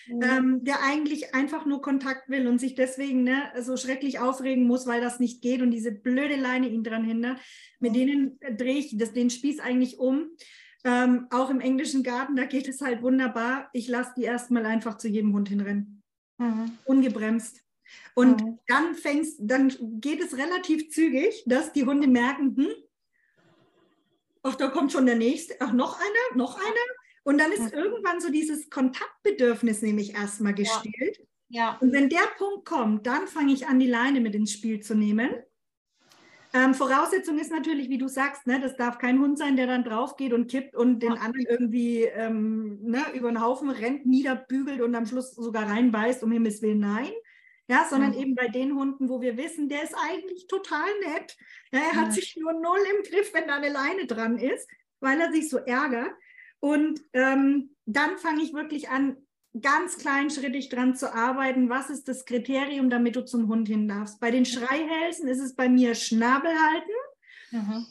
mhm. ähm, der eigentlich einfach nur Kontakt will und sich deswegen ne, so schrecklich aufregen muss, weil das nicht geht und diese blöde Leine ihn dran hindert. Mit mhm. denen drehe ich das, den Spieß eigentlich um. Ähm, auch im englischen Garten, da geht es halt wunderbar. Ich lasse die erstmal einfach zu jedem Hund hinrennen. Mhm. Ungebremst. Und mhm. dann fängst, dann geht es relativ zügig, dass die Hunde merken, hm, ach, da kommt schon der nächste, ach, noch einer, noch einer. Und dann ist mhm. irgendwann so dieses Kontaktbedürfnis nämlich erstmal gestillt. Ja. ja. Und wenn der Punkt kommt, dann fange ich an, die Leine mit ins Spiel zu nehmen. Ähm, Voraussetzung ist natürlich, wie du sagst, ne, das darf kein Hund sein, der dann drauf geht und kippt und den anderen irgendwie ähm, ne, über den Haufen rennt, niederbügelt und am Schluss sogar reinbeißt, um Himmels Willen, nein. Ja, sondern mhm. eben bei den Hunden, wo wir wissen, der ist eigentlich total nett. Ja, er hat sich nur null im Griff, wenn da eine Leine dran ist, weil er sich so ärgert. Und ähm, dann fange ich wirklich an, ganz kleinschrittig dran zu arbeiten. Was ist das Kriterium, damit du zum Hund hin darfst? Bei den Schreihälsen ist es bei mir Schnabel halten.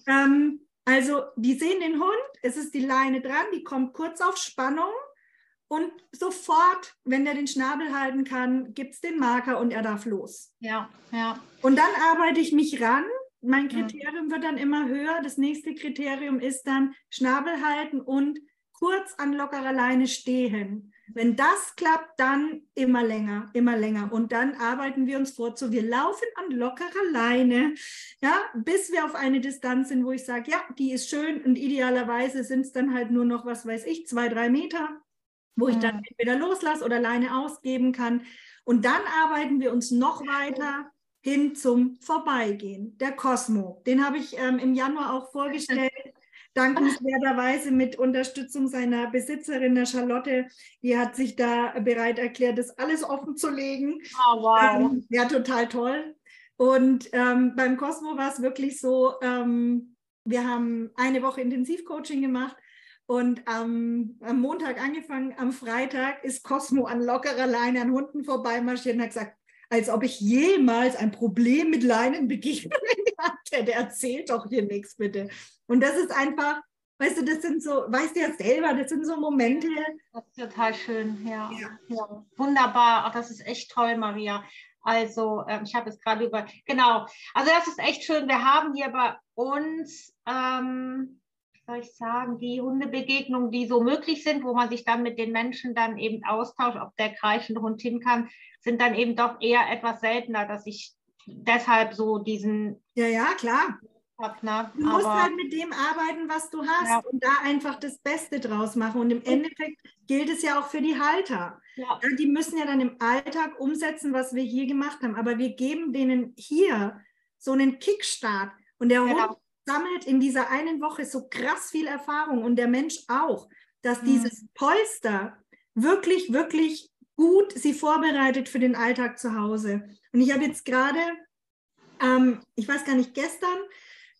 Ähm, also die sehen den Hund, es ist die Leine dran, die kommt kurz auf Spannung und sofort, wenn der den Schnabel halten kann, gibt es den Marker und er darf los.
Ja, ja.
Und dann arbeite ich mich ran. Mein Kriterium ja. wird dann immer höher. Das nächste Kriterium ist dann Schnabel halten und kurz an lockerer Leine stehen. Wenn das klappt, dann immer länger, immer länger. Und dann arbeiten wir uns vor zu, wir laufen an lockerer Leine, ja, bis wir auf eine Distanz sind, wo ich sage, ja, die ist schön und idealerweise sind es dann halt nur noch, was weiß ich, zwei, drei Meter wo ich dann mhm. entweder loslasse oder Leine ausgeben kann. Und dann arbeiten wir uns noch weiter hin zum Vorbeigehen. Der Cosmo, den habe ich ähm, im Januar auch vorgestellt. Dankenswerterweise mit Unterstützung seiner Besitzerin, der Charlotte, die hat sich da bereit erklärt, das alles offen zu legen.
Oh, wow.
Ähm, ja, total toll. Und ähm, beim Cosmo war es wirklich so, ähm, wir haben eine Woche Intensivcoaching gemacht und ähm, am Montag angefangen, am Freitag ist Cosmo an lockerer Leine an Hunden vorbeimarschiert und hat gesagt, als ob ich jemals ein Problem mit Leinenbegegnungen hatte. Der erzählt doch hier nichts, bitte. Und das ist einfach, weißt du, das sind so, weißt du ja selber, das sind so Momente.
Das ist total schön, ja. ja. ja. Wunderbar, Ach, das ist echt toll, Maria. Also, ähm, ich habe es gerade über, genau. Also, das ist echt schön. Wir haben hier bei uns, ähm, soll ich sagen, die Hundebegegnungen, die so möglich sind, wo man sich dann mit den Menschen dann eben austauscht, ob der kreischende Hund hin kann, sind dann eben doch eher etwas seltener, dass ich deshalb so diesen.
Ja, ja, klar. Hab, ne? Du musst Aber, halt mit dem arbeiten, was du hast ja. und da einfach das Beste draus machen. Und im Endeffekt gilt es ja auch für die Halter. Ja. Die müssen ja dann im Alltag umsetzen, was wir hier gemacht haben. Aber wir geben denen hier so einen Kickstart. Und der ja. Hund sammelt in dieser einen Woche so krass viel Erfahrung und der Mensch auch, dass mhm. dieses Polster wirklich, wirklich gut sie vorbereitet für den Alltag zu Hause. Und ich habe jetzt gerade ähm, ich weiß gar nicht, gestern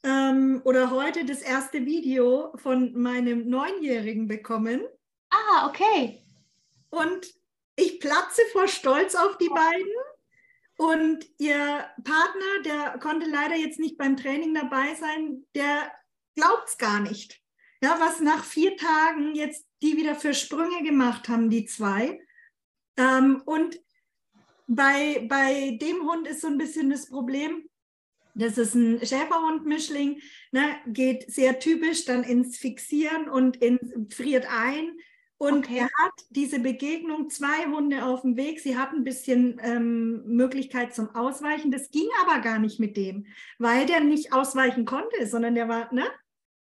ähm, oder heute das erste Video von meinem Neunjährigen bekommen.
Ah, okay.
Und ich platze vor Stolz auf die beiden. Und ihr Partner, der konnte leider jetzt nicht beim Training dabei sein, der glaubt es gar nicht. Ja, was nach vier Tagen jetzt die wieder für Sprünge gemacht haben, die zwei. Ähm, und bei, bei dem Hund ist so ein bisschen das Problem, das ist ein Schäferhund-Mischling, ne, geht sehr typisch dann ins Fixieren und in, friert ein. Und okay. er hat diese Begegnung, zwei Hunde auf dem Weg. Sie hatten ein bisschen ähm, Möglichkeit zum Ausweichen. Das ging aber gar nicht mit dem, weil der nicht ausweichen konnte, sondern der war ne,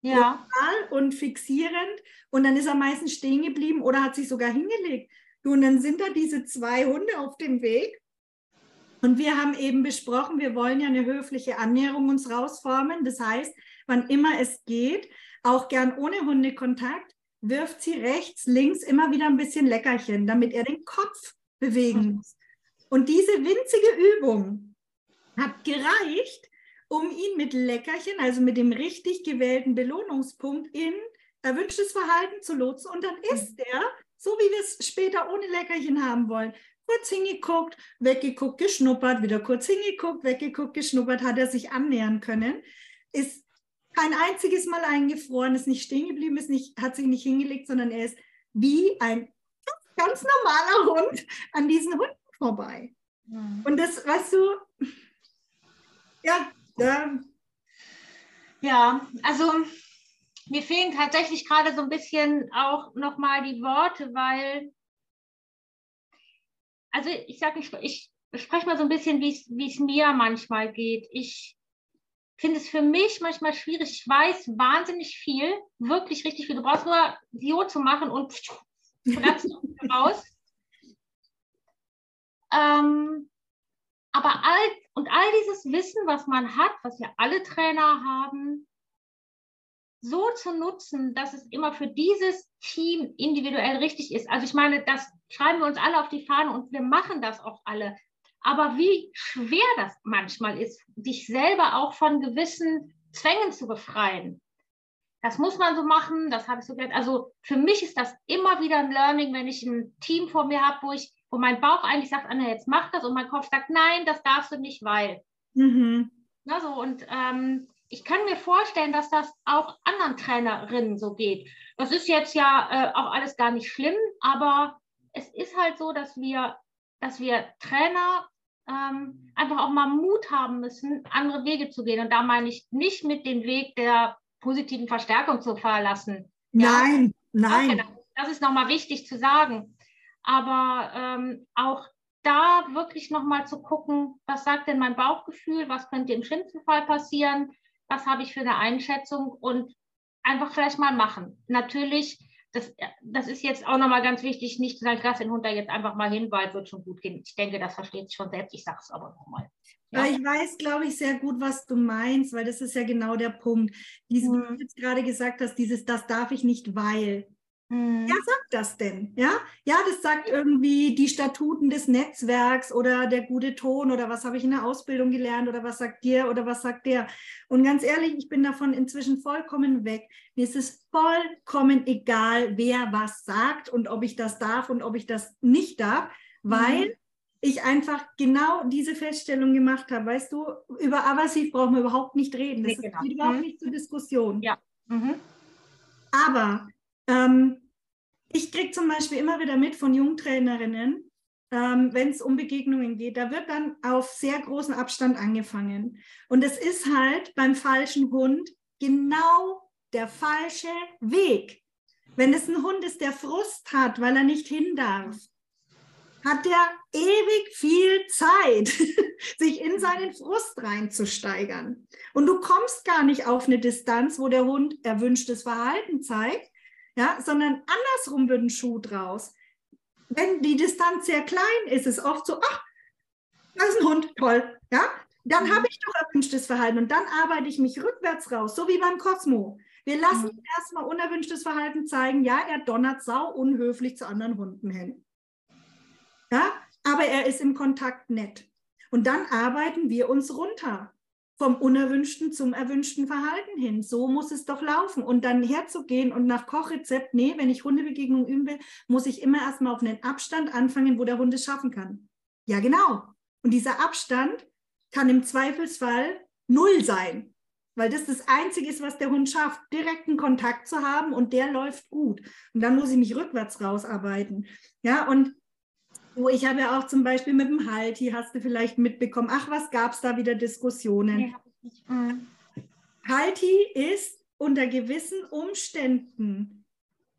ja.
und fixierend. Und dann ist er meistens stehen geblieben oder hat sich sogar hingelegt. Und dann sind da diese zwei Hunde auf dem Weg. Und wir haben eben besprochen, wir wollen ja eine höfliche Annäherung uns rausformen. Das heißt, wann immer es geht, auch gern ohne Hundekontakt, wirft sie rechts, links immer wieder ein bisschen Leckerchen, damit er den Kopf bewegen muss. Und diese winzige Übung hat gereicht, um ihn mit Leckerchen, also mit dem richtig gewählten Belohnungspunkt in erwünschtes Verhalten zu lotsen. Und dann ist er, so wie wir es später ohne Leckerchen haben wollen, kurz hingeguckt, weggeguckt, geschnuppert, wieder kurz hingeguckt, weggeguckt, geschnuppert, hat er sich annähern können, ist kein einziges Mal eingefroren, ist nicht stehen geblieben, ist nicht, hat sich nicht hingelegt, sondern er ist wie ein ganz normaler Hund an diesen Hunden vorbei. Mhm. Und das, weißt du, ja, ja.
Ja, also mir fehlen tatsächlich gerade so ein bisschen auch nochmal die Worte, weil, also ich sage, ich, ich spreche mal so ein bisschen, wie es mir manchmal geht. Ich finde es für mich manchmal schwierig. Ich weiß wahnsinnig viel, wirklich richtig viel. Du brauchst nur Dio zu machen und raus. Ähm, aber all, und all dieses Wissen, was man hat, was ja alle Trainer haben, so zu nutzen, dass es immer für dieses Team individuell richtig ist. Also ich meine, das schreiben wir uns alle auf die Fahne und wir machen das auch alle. Aber wie schwer das manchmal ist, dich selber auch von gewissen Zwängen zu befreien. Das muss man so machen, das habe ich so gelernt. Also für mich ist das immer wieder ein Learning, wenn ich ein Team vor mir habe, wo ich, wo mein Bauch eigentlich sagt, Anna, jetzt mach das und mein Kopf sagt, nein, das darfst du nicht, weil. Mhm. Na so, und ähm, ich kann mir vorstellen, dass das auch anderen Trainerinnen so geht. Das ist jetzt ja äh, auch alles gar nicht schlimm, aber es ist halt so, dass wir, dass wir Trainer ähm, einfach auch mal Mut haben müssen, andere Wege zu gehen. Und da meine ich nicht mit dem Weg der positiven Verstärkung zu verlassen.
Nein, ja, nein.
Das ist nochmal wichtig zu sagen. Aber ähm, auch da wirklich nochmal zu gucken, was sagt denn mein Bauchgefühl, was könnte im schlimmsten Fall passieren, was habe ich für eine Einschätzung und einfach vielleicht mal machen. Natürlich das, das ist jetzt auch nochmal ganz wichtig, nicht zu sagen, lass den Hund da jetzt einfach mal hin, weil es wird schon gut gehen. Ich denke, das versteht sich schon selbst. Ich sage es aber nochmal.
Ja. Ich weiß, glaube ich, sehr gut, was du meinst, weil das ist ja genau der Punkt. Dieses, mhm. wie du jetzt gerade gesagt hast, dieses, das darf ich nicht, weil. Mhm. Wer sagt das denn? Ja? ja, das sagt irgendwie die Statuten des Netzwerks oder der gute Ton oder was habe ich in der Ausbildung gelernt oder was sagt dir oder was sagt der. Und ganz ehrlich, ich bin davon inzwischen vollkommen weg. Mir ist es vollkommen egal, wer was sagt und ob ich das darf und ob ich das nicht darf, weil mhm. ich einfach genau diese Feststellung gemacht habe. Weißt du, über Avasiv brauchen wir überhaupt nicht reden. Das nee, genau. steht überhaupt mhm. nicht zur Diskussion.
Ja. Mhm.
Aber ähm, ich kriege zum Beispiel immer wieder mit von Jungtrainerinnen, ähm, wenn es um Begegnungen geht, da wird dann auf sehr großen Abstand angefangen. Und es ist halt beim falschen Hund genau der falsche Weg. Wenn es ein Hund ist, der Frust hat, weil er nicht hin darf, hat der ewig viel Zeit, sich in seinen Frust reinzusteigern. Und du kommst gar nicht auf eine Distanz, wo der Hund erwünschtes Verhalten zeigt, ja, sondern andersrum wird ein Schuh draus. Wenn die Distanz sehr klein ist, ist es oft so, ach, das ist ein Hund, toll, ja, dann mhm. habe ich doch erwünschtes Verhalten und dann arbeite ich mich rückwärts raus, so wie beim Cosmo. Wir lassen mhm. erstmal unerwünschtes Verhalten zeigen, ja, er donnert sau unhöflich zu anderen Hunden hin. Ja, aber er ist im Kontakt nett. Und dann arbeiten wir uns runter. Vom unerwünschten zum erwünschten Verhalten hin. So muss es doch laufen. Und dann herzugehen und nach Kochrezept, nee, wenn ich Hundebegegnung üben will, muss ich immer erstmal auf einen Abstand anfangen, wo der Hund es schaffen kann. Ja, genau. Und dieser Abstand kann im Zweifelsfall null sein, weil das das Einzige ist, was der Hund schafft, direkten Kontakt zu haben und der läuft gut. Und dann muss ich mich rückwärts rausarbeiten. Ja, und wo ich habe ja auch zum Beispiel mit dem Halti, hast du vielleicht mitbekommen, ach, was gab es da wieder Diskussionen? Nee, mhm. Halti ist unter gewissen Umständen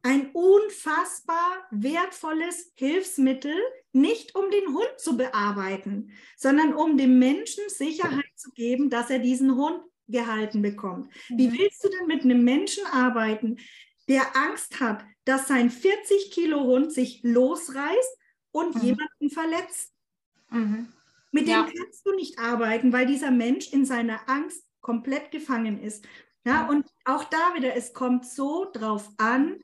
ein unfassbar wertvolles Hilfsmittel, nicht um den Hund zu bearbeiten, sondern um dem Menschen Sicherheit zu geben, dass er diesen Hund gehalten bekommt. Wie mhm. willst du denn mit einem Menschen arbeiten, der Angst hat, dass sein 40 Kilo Hund sich losreißt und mhm. jemanden verletzt. Mhm. Mit ja. dem kannst du nicht arbeiten, weil dieser Mensch in seiner Angst komplett gefangen ist. Ja, und auch da wieder, es kommt so drauf an,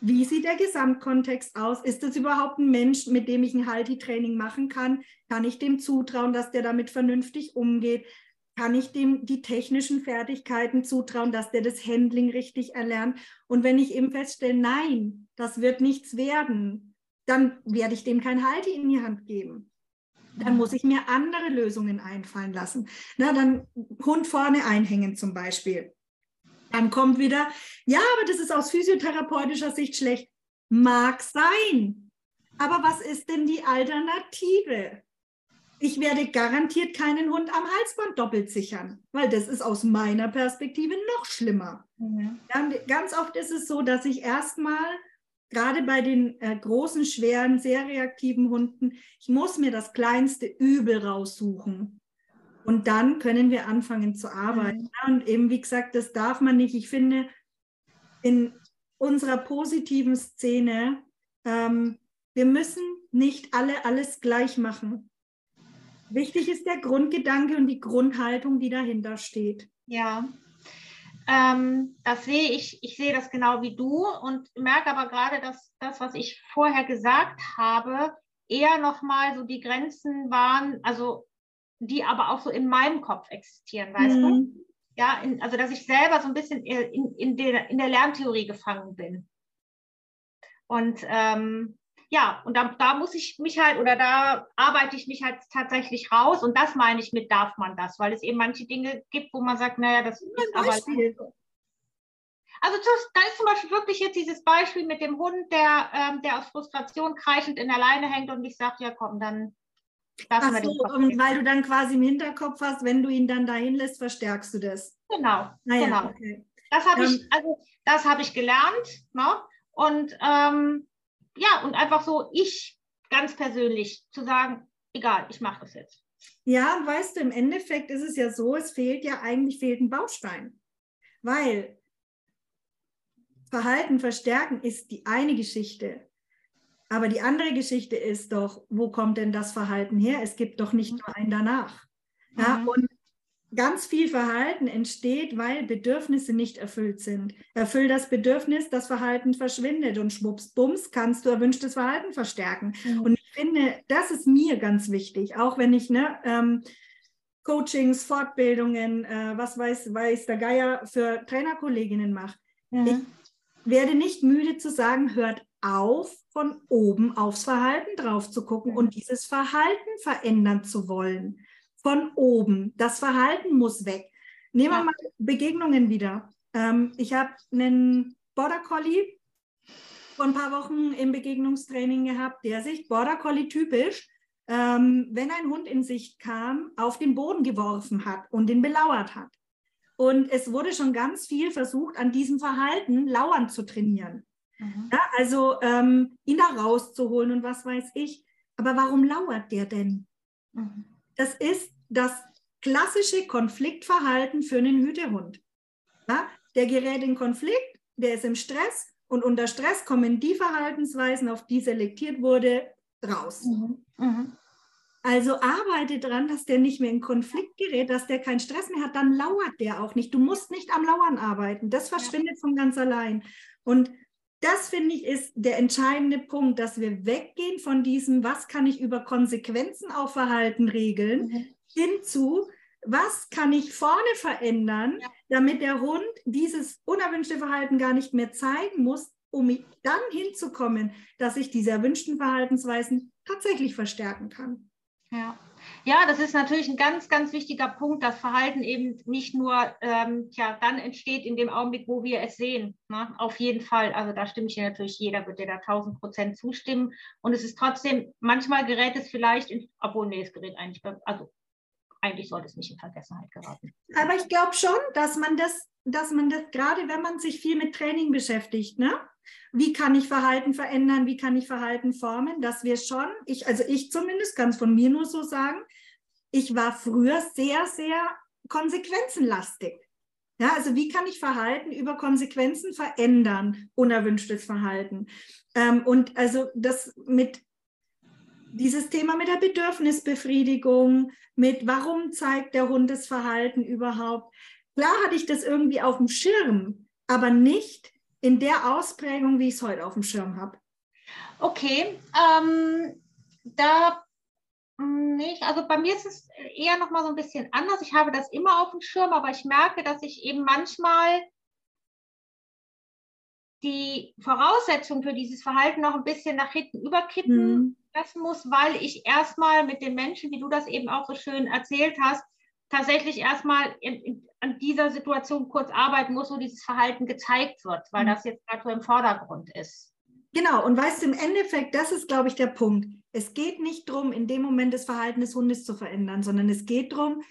wie sieht der Gesamtkontext aus? Ist das überhaupt ein Mensch, mit dem ich ein Halti-Training machen kann? Kann ich dem zutrauen, dass der damit vernünftig umgeht? Kann ich dem die technischen Fertigkeiten zutrauen, dass der das Handling richtig erlernt? Und wenn ich eben feststelle, nein, das wird nichts werden, dann werde ich dem kein Halti in die Hand geben. Dann muss ich mir andere Lösungen einfallen lassen. Na, dann Hund vorne einhängen zum Beispiel. Dann kommt wieder, ja, aber das ist aus physiotherapeutischer Sicht schlecht. Mag sein. Aber was ist denn die Alternative? Ich werde garantiert keinen Hund am Halsband doppelt sichern, weil das ist aus meiner Perspektive noch schlimmer. Mhm. Ganz oft ist es so, dass ich erstmal gerade bei den äh, großen, schweren, sehr reaktiven Hunden, ich muss mir das kleinste Übel raussuchen. Und dann können wir anfangen zu arbeiten. Mhm. Und eben, wie gesagt, das darf man nicht. Ich finde, in unserer positiven Szene, ähm, wir müssen nicht alle alles gleich machen. Wichtig ist der Grundgedanke und die Grundhaltung, die dahinter steht.
Ja, ähm, das sehe ich, ich sehe das genau wie du und merke aber gerade, dass das, was ich vorher gesagt habe, eher nochmal so die Grenzen waren, also die aber auch so in meinem Kopf existieren, weißt mhm. du? Ja, in, also dass ich selber so ein bisschen in, in, der, in der Lerntheorie gefangen bin. Und ähm, ja, und da, da muss ich mich halt oder da arbeite ich mich halt tatsächlich raus und das meine ich mit darf man das, weil es eben manche Dinge gibt, wo man sagt, naja, das ist aber so. Also das, da ist zum Beispiel wirklich jetzt dieses Beispiel mit dem Hund, der, ähm, der aus Frustration kreischend in der Leine hängt und ich sage, ja komm, dann
Ach so, und weil du dann quasi im Hinterkopf hast, wenn du ihn dann dahin lässt, verstärkst du das.
Genau, naja, genau. Okay. Das habe ich, also das habe ich gelernt, ne? Und ähm, ja, und einfach so ich ganz persönlich zu sagen, egal, ich mache das jetzt.
Ja, weißt du, im Endeffekt ist es ja so, es fehlt ja eigentlich fehlt ein Baustein. Weil Verhalten verstärken ist die eine Geschichte. Aber die andere Geschichte ist doch, wo kommt denn das Verhalten her? Es gibt doch nicht nur ein danach. Ja, mhm. Und ganz viel Verhalten entsteht, weil Bedürfnisse nicht erfüllt sind. Erfüll das Bedürfnis, das Verhalten verschwindet und schwupps, bums, kannst du erwünschtes Verhalten verstärken. Mhm. Und ich finde, das ist mir ganz wichtig, auch wenn ich ne, ähm, Coachings, Fortbildungen, äh, was weiß, weiß der Geier für Trainerkolleginnen mache. Mhm. Ich werde nicht müde zu sagen, hört auf, von oben aufs Verhalten drauf zu gucken mhm. und dieses Verhalten verändern zu wollen von oben. Das Verhalten muss weg. Nehmen wir mal Begegnungen wieder. Ähm, ich habe einen Border Collie vor ein paar Wochen im Begegnungstraining gehabt, der sich Border Collie typisch, ähm, wenn ein Hund in Sicht kam, auf den Boden geworfen hat und ihn belauert hat. Und es wurde schon ganz viel versucht, an diesem Verhalten Lauern zu trainieren. Mhm. Ja, also ähm, ihn da rauszuholen und was weiß ich. Aber warum lauert der denn? Mhm. Das ist das klassische Konfliktverhalten für einen Hütehund. Ja, der gerät in Konflikt, der ist im Stress und unter Stress kommen die Verhaltensweisen, auf die selektiert wurde, raus. Mhm. Mhm. Also arbeite daran, dass der nicht mehr in Konflikt gerät, dass der keinen Stress mehr hat, dann lauert der auch nicht. Du musst nicht am Lauern arbeiten. Das verschwindet ja. von ganz allein. Und das finde ich ist der entscheidende Punkt, dass wir weggehen von diesem, was kann ich über Konsequenzen auf Verhalten regeln, mhm hinzu, was kann ich vorne verändern, ja. damit der Hund dieses unerwünschte Verhalten gar nicht mehr zeigen muss, um dann hinzukommen, dass ich diese erwünschten Verhaltensweisen tatsächlich verstärken kann.
Ja. Ja, das ist natürlich ein ganz, ganz wichtiger Punkt, dass Verhalten eben nicht nur ähm, ja, dann entsteht in dem Augenblick, wo wir es sehen. Ne? Auf jeden Fall. Also da stimme ich dir natürlich, jeder wird dir da 1000 Prozent zustimmen. Und es ist trotzdem, manchmal gerät es vielleicht, in, obwohl, nee, es gerät eigentlich, also eigentlich sollte es nicht in Vergessenheit geraten.
Aber ich glaube schon, dass man das, dass man das, gerade wenn man sich viel mit Training beschäftigt, ne? Wie kann ich Verhalten verändern? Wie kann ich Verhalten formen? Dass wir schon, ich, also ich zumindest kann es von mir nur so sagen, ich war früher sehr, sehr konsequenzenlastig. Ja, also wie kann ich Verhalten über Konsequenzen verändern, unerwünschtes Verhalten? Ähm, und also das mit dieses Thema mit der Bedürfnisbefriedigung, mit warum zeigt der Hund das Verhalten überhaupt. Klar hatte ich das irgendwie auf dem Schirm, aber nicht in der Ausprägung, wie ich es heute auf dem Schirm habe.
Okay, ähm, da nicht. Also bei mir ist es eher noch mal so ein bisschen anders. Ich habe das immer auf dem Schirm, aber ich merke, dass ich eben manchmal die Voraussetzungen für dieses Verhalten noch ein bisschen nach hinten überkippen mhm lassen muss, weil ich erstmal mit den Menschen, wie du das eben auch so schön erzählt hast, tatsächlich erstmal in, in, an dieser Situation kurz arbeiten muss, wo dieses Verhalten gezeigt wird, weil mhm. das jetzt gerade so im Vordergrund ist.
Genau, und weißt du, im Endeffekt, das ist, glaube ich, der Punkt. Es geht nicht darum, in dem Moment das Verhalten des Hundes zu verändern, sondern es geht darum,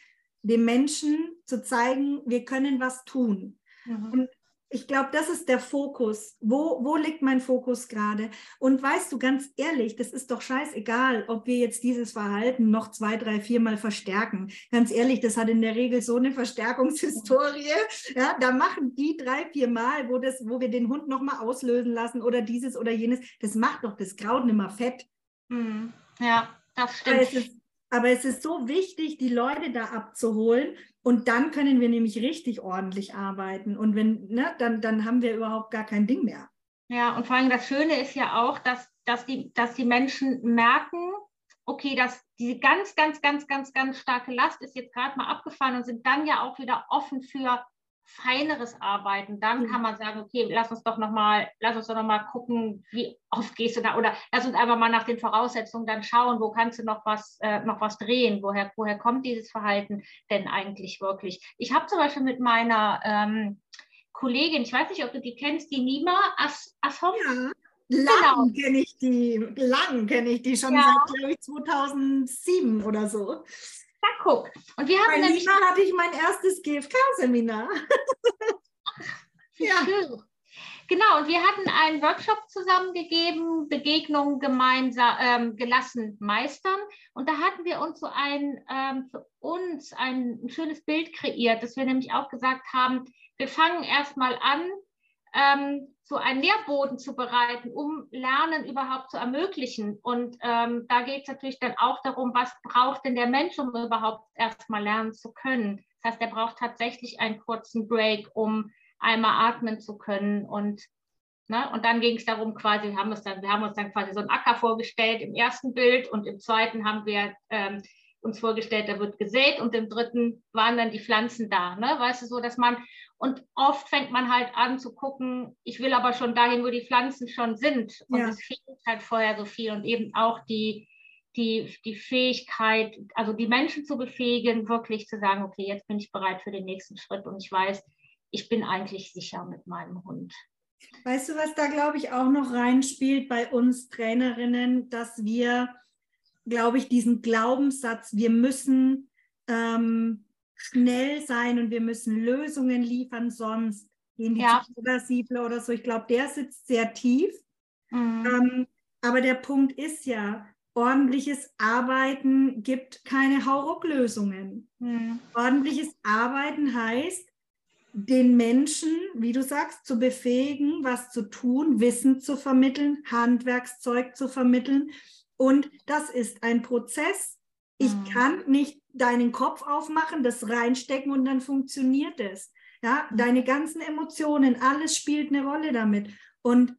dem Menschen zu zeigen, wir können was tun. Mhm. Und ich glaube, das ist der Fokus. Wo, wo liegt mein Fokus gerade? Und weißt du, ganz ehrlich, das ist doch scheißegal, ob wir jetzt dieses Verhalten noch zwei, drei, viermal verstärken. Ganz ehrlich, das hat in der Regel so eine Verstärkungshistorie. Ja, da machen die drei, vier Mal, wo, das, wo wir den Hund nochmal auslösen lassen oder dieses oder jenes, das macht doch das Kraut immer fett.
Hm. Ja, das stimmt.
Aber es, ist, so wichtig, die Leute da abzuholen und dann können wir nämlich richtig ordentlich arbeiten. Und wenn, ne, dann, dann haben wir überhaupt gar kein Ding mehr.
Ja, und vor allem das Schöne ist ja auch, dass, dass, die, dass die Menschen merken, okay, dass diese ganz, ganz, ganz, ganz, ganz starke Last ist jetzt gerade mal abgefahren und sind dann ja auch wieder offen für feineres Arbeiten, dann kann man sagen, okay, lass uns doch nochmal, lass uns doch noch mal gucken, wie oft gehst du da oder lass uns einfach mal nach den Voraussetzungen dann schauen, wo kannst du noch was, äh, noch was drehen, woher, woher kommt dieses Verhalten denn eigentlich wirklich? Ich habe zum Beispiel mit meiner ähm, Kollegin, ich weiß nicht, ob du die kennst, die Nima As Ashom.
Ja. Lang genau. kenne ich die, lang kenne ich die, schon ja. seit, glaube ich, 2007 oder so.
Na, guck. Und wir
haben Bei nämlich. Lina hatte ich mein erstes GFK-Seminar.
ja. Schön. Genau, und wir hatten einen Workshop zusammengegeben, Begegnungen gemeinsam ähm, gelassen meistern. Und da hatten wir uns so ein ähm, für uns ein, ein schönes Bild kreiert, dass wir nämlich auch gesagt haben, wir fangen erstmal an, ähm, so einen Nährboden zu bereiten, um Lernen überhaupt zu ermöglichen. Und ähm, da geht es natürlich dann auch darum, was braucht denn der Mensch, um überhaupt erstmal lernen zu können. Das heißt, er braucht tatsächlich einen kurzen Break, um einmal atmen zu können. Und, ne, und dann ging es darum, quasi, wir haben, uns dann, wir haben uns dann quasi so einen Acker vorgestellt im ersten Bild und im zweiten haben wir ähm, uns vorgestellt, da wird gesät und im dritten waren dann die Pflanzen da. Ne? Weißt du, so, dass man, und oft fängt man halt an zu gucken, ich will aber schon dahin, wo die Pflanzen schon sind. Und ja. es fehlt halt vorher so viel und eben auch die, die, die Fähigkeit, also die Menschen zu befähigen, wirklich zu sagen, okay, jetzt bin ich bereit für den nächsten Schritt und ich weiß, ich bin eigentlich sicher mit meinem Hund.
Weißt du, was da, glaube ich, auch noch reinspielt bei uns Trainerinnen, dass wir glaube ich, diesen Glaubenssatz, wir müssen ähm, schnell sein und wir müssen Lösungen liefern, sonst gehen die ja. irreversible oder so. Ich glaube, der sitzt sehr tief. Mhm. Ähm, aber der Punkt ist ja, ordentliches Arbeiten gibt keine Hauruck-Lösungen. Mhm. Ordentliches Arbeiten heißt, den Menschen, wie du sagst, zu befähigen, was zu tun, Wissen zu vermitteln, Handwerkszeug zu vermitteln und das ist ein Prozess. Ich mhm. kann nicht deinen Kopf aufmachen, das reinstecken und dann funktioniert es. Ja, mhm. deine ganzen Emotionen, alles spielt eine Rolle damit. Und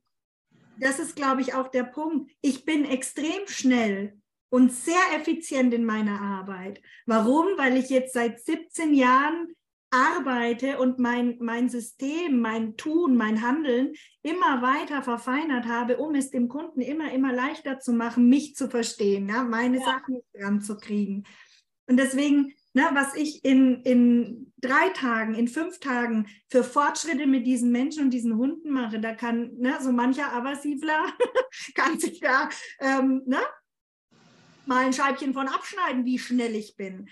das ist, glaube ich, auch der Punkt. Ich bin extrem schnell und sehr effizient in meiner Arbeit. Warum? Weil ich jetzt seit 17 Jahren arbeite und mein, mein System, mein Tun, mein Handeln immer weiter verfeinert habe, um es dem Kunden immer, immer leichter zu machen, mich zu verstehen, ja, meine ja. Sachen ranzukriegen. Und deswegen, ne, was ich in, in drei Tagen, in fünf Tagen für Fortschritte mit diesen Menschen und diesen Hunden mache, da kann ne, so mancher Aversivler, kann sich da ähm, ne, mal ein Scheibchen von abschneiden, wie schnell ich bin.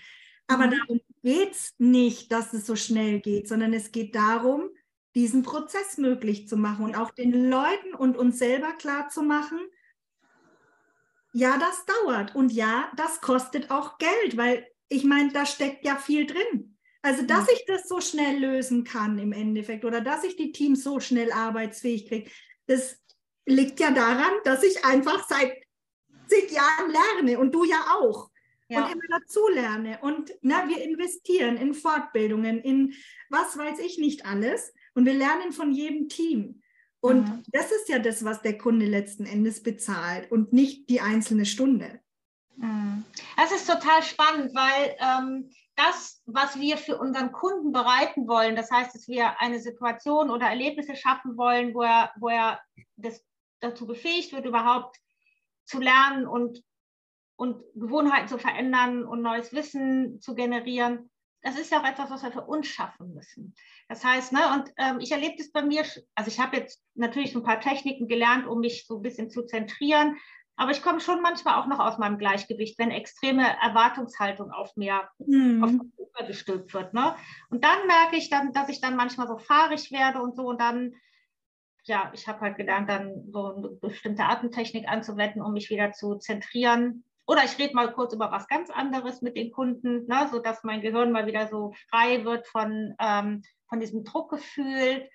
Aber mhm. darum geht es nicht, dass es so schnell geht, sondern es geht darum, diesen Prozess möglich zu machen und auch den Leuten und uns selber klar zu machen, ja, das dauert und ja, das kostet auch Geld, weil ich meine, da steckt ja viel drin. Also, dass ich das so schnell lösen kann im Endeffekt oder dass ich die Teams so schnell arbeitsfähig kriege, das liegt ja daran, dass ich einfach seit zig Jahren lerne und du ja auch. Ja. Und immer dazu lerne. Und na, wir investieren in Fortbildungen, in was weiß ich nicht alles. Und wir lernen von jedem Team. Und mhm. das ist ja das, was der Kunde letzten Endes bezahlt und nicht die einzelne Stunde.
Mhm. Das ist total spannend, weil ähm, das, was wir für unseren Kunden bereiten wollen, das heißt, dass wir eine Situation oder Erlebnisse schaffen wollen, wo er, wo er das, dazu befähigt wird, überhaupt zu lernen und, und Gewohnheiten zu verändern und neues Wissen zu generieren. Das ist ja auch etwas, was wir für uns schaffen müssen. Das heißt, ne, und ähm, ich erlebe das bei mir, also ich habe jetzt natürlich ein paar Techniken gelernt, um mich so ein bisschen zu zentrieren, aber ich komme schon manchmal auch noch aus meinem Gleichgewicht, wenn extreme Erwartungshaltung auf mir mhm. auf gestülpt wird. Ne? Und dann merke ich dann, dass ich dann manchmal so fahrig werde und so und dann ja, ich habe halt gelernt, dann so eine bestimmte Atemtechnik anzuwenden, um mich wieder zu zentrieren. Oder ich rede mal kurz über was ganz anderes mit den Kunden, ne, sodass mein Gehirn mal wieder so frei wird von, ähm, von diesem Druckgefühl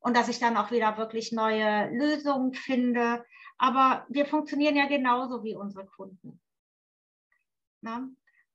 und dass ich dann auch wieder wirklich neue Lösungen finde. Aber wir funktionieren ja genauso wie unsere Kunden.
Ne?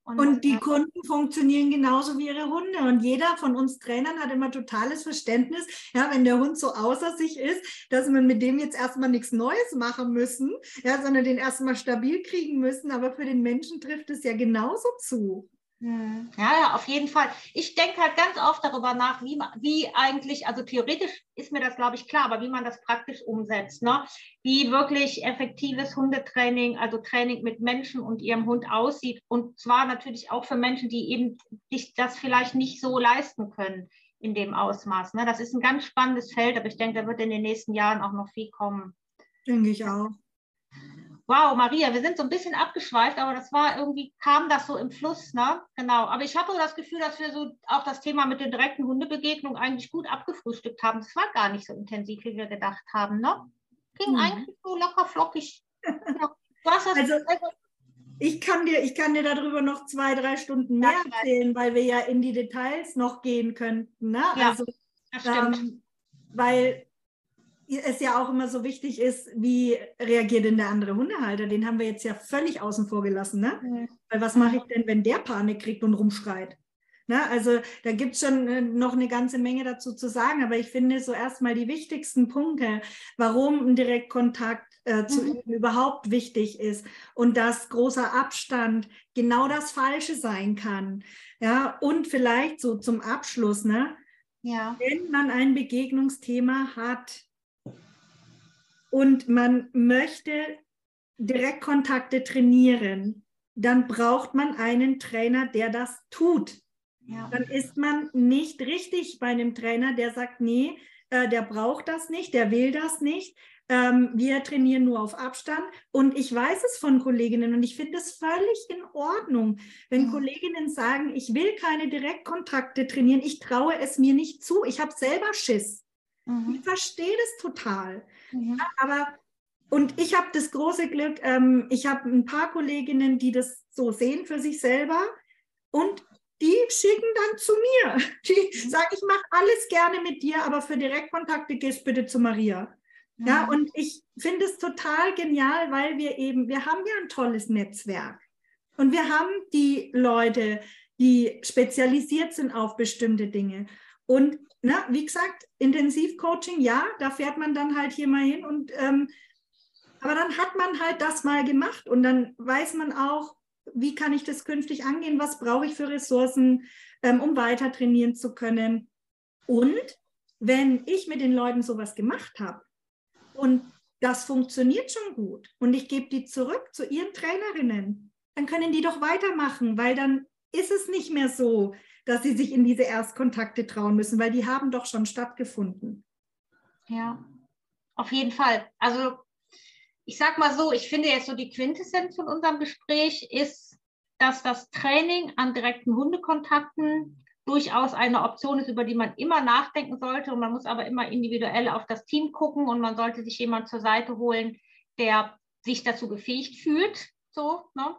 Und, und, die Kunden funktionieren genauso wie ihre Hunde. Und jeder von uns Trainern hat immer totales Verständnis, ja, wenn der Hund so außer sich ist, dass man mit dem jetzt erstmal nichts Neues machen müssen, ja, sondern den erstmal stabil kriegen müssen. Aber für den Menschen trifft es ja genauso zu.
Hm. Ja, ja, auf jeden Fall. Ich denke halt ganz oft darüber nach, wie, wie eigentlich, also theoretisch ist mir das, glaube ich, klar, aber wie man das praktisch umsetzt. Ne? Wie wirklich effektives Hundetraining, also Training mit Menschen und ihrem Hund aussieht. Und zwar natürlich auch für Menschen, die eben sich das vielleicht nicht so leisten können in dem Ausmaß. Ne? Das ist ein ganz spannendes Feld, aber ich denke, da wird in den nächsten Jahren auch noch viel kommen.
Denke ich auch.
Wow, Maria, wir sind so ein bisschen abgeschweift, aber das war irgendwie, kam das so im Fluss, ne? Genau. Aber ich habe so das Gefühl, dass wir so auch das Thema mit den direkten Hundebegegnungen eigentlich gut abgefrühstückt haben. Es war gar nicht so intensiv, wie wir gedacht haben, ne? Ging mhm. eigentlich so locker flockig.
also, ich kann, dir, ich kann dir darüber noch zwei, drei Stunden mehr ja, erzählen, weil wir ja in die Details noch gehen könnten. Ne?
Ja, also, das stimmt. Ähm,
weil es ja auch immer so wichtig ist, wie reagiert denn der andere Hundehalter? Den haben wir jetzt ja völlig außen vor gelassen. Ne? Mhm. Weil was mache ich denn, wenn der Panik kriegt und rumschreit? Ne? Also da gibt es schon äh, noch eine ganze Menge dazu zu sagen, aber ich finde so erstmal die wichtigsten Punkte, warum ein Direktkontakt äh, zu mhm. überhaupt wichtig ist und dass großer Abstand genau das Falsche sein kann. Ja, und vielleicht so zum Abschluss, ne? Ja. Wenn man ein Begegnungsthema hat, und man möchte Direktkontakte trainieren, dann braucht man einen Trainer, der das tut. Ja. Dann ist man nicht richtig bei einem Trainer, der sagt, nee, äh, der braucht das nicht, der will das nicht. Ähm, wir trainieren nur auf Abstand. Und ich weiß es von Kolleginnen und ich finde es völlig in Ordnung, wenn ja. Kolleginnen sagen, ich will keine Direktkontakte trainieren, ich traue es mir nicht zu, ich habe selber Schiss. Mhm. Ich verstehe das total. Mhm. Aber und ich habe das große Glück, ähm, ich habe ein paar Kolleginnen, die das so sehen für sich selber und die schicken dann zu mir. Die mhm. sagen, ich mache alles gerne mit dir, aber für Direktkontakte gehst bitte zu Maria. Mhm. Ja, und ich finde es total genial, weil wir eben, wir haben ja ein tolles Netzwerk. Und wir haben die Leute, die spezialisiert sind auf bestimmte Dinge. Und na, wie gesagt, Intensivcoaching, ja, da fährt man dann halt hier mal hin und ähm, Aber dann hat man halt das mal gemacht und dann weiß man auch, wie kann ich das künftig angehen, was brauche ich für Ressourcen, ähm, um weiter trainieren zu können. Und wenn ich mit den Leuten sowas gemacht habe und das funktioniert schon gut und ich gebe die zurück zu ihren Trainerinnen, dann können die doch weitermachen, weil dann ist es nicht mehr so, dass sie sich in diese Erstkontakte trauen müssen, weil die haben doch schon stattgefunden.
Ja, auf jeden Fall. Also ich sag mal so, ich finde jetzt so die Quintessenz von unserem Gespräch ist, dass das Training an direkten Hundekontakten durchaus eine Option ist, über die man immer nachdenken sollte. Und man muss aber immer individuell auf das Team gucken und man sollte sich jemand zur Seite holen, der sich dazu befähigt fühlt. So, ne?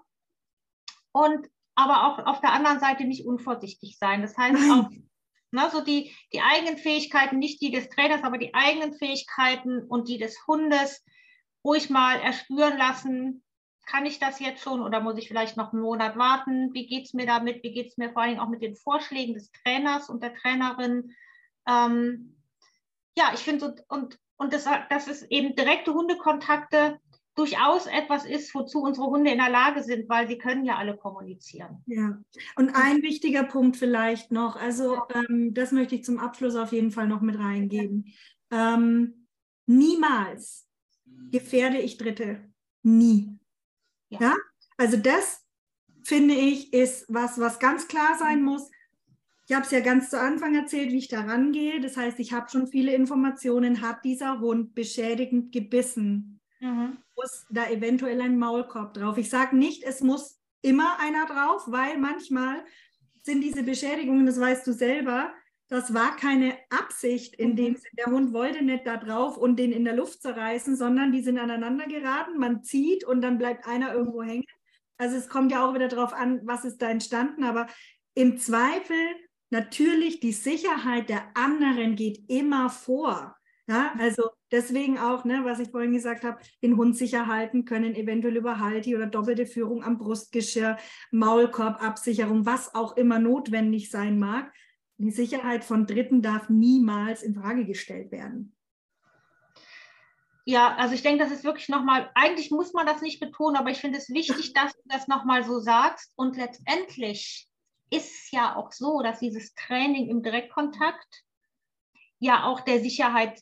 Und aber auch auf der anderen Seite nicht unvorsichtig sein. Das heißt auch, ne, so die, die eigenen Fähigkeiten, nicht die des Trainers, aber die eigenen Fähigkeiten und die des Hundes ruhig mal erspüren lassen, kann ich das jetzt schon oder muss ich vielleicht noch einen Monat warten? Wie geht es mir damit? Wie geht es mir vor allem auch mit den Vorschlägen des Trainers und der Trainerin? Ähm, ja, ich finde, so, und, und das, das ist eben direkte Hundekontakte durchaus etwas ist, wozu unsere Hunde in der Lage sind, weil sie können ja alle kommunizieren.
Ja, und ein wichtiger Punkt vielleicht noch, also ähm, das möchte ich zum Abschluss auf jeden Fall noch mit reingeben. Ähm, niemals gefährde ich Dritte. Nie. Ja. ja? Also das finde ich ist was, was ganz klar sein mhm. muss. Ich habe es ja ganz zu Anfang erzählt, wie ich da rangehe. Das heißt, ich habe schon viele Informationen. Hat dieser Hund beschädigend gebissen? Mhm. Muss da eventuell ein Maulkorb drauf? Ich sage nicht, es muss immer einer drauf, weil manchmal sind diese Beschädigungen, das weißt du selber, das war keine Absicht in dem mhm. Sinne. Der Hund wollte nicht da drauf und den in der Luft zerreißen, sondern die sind aneinander geraten. Man zieht und dann bleibt einer irgendwo hängen. Also es kommt ja auch wieder darauf an, was ist da entstanden. Aber im Zweifel natürlich die Sicherheit der anderen geht immer vor. Ja, also deswegen auch, ne, was ich vorhin gesagt habe, den Hund sicher halten können, eventuell über Halti oder doppelte Führung am Brustgeschirr, Maulkorbabsicherung, was auch immer notwendig sein mag die Sicherheit von Dritten darf niemals in Frage gestellt werden.
Ja, also ich denke, das ist wirklich nochmal, eigentlich muss man das nicht betonen, aber ich finde es wichtig, dass du das nochmal so sagst. Und letztendlich ist es ja auch so, dass dieses Training im Direktkontakt ja auch der Sicherheit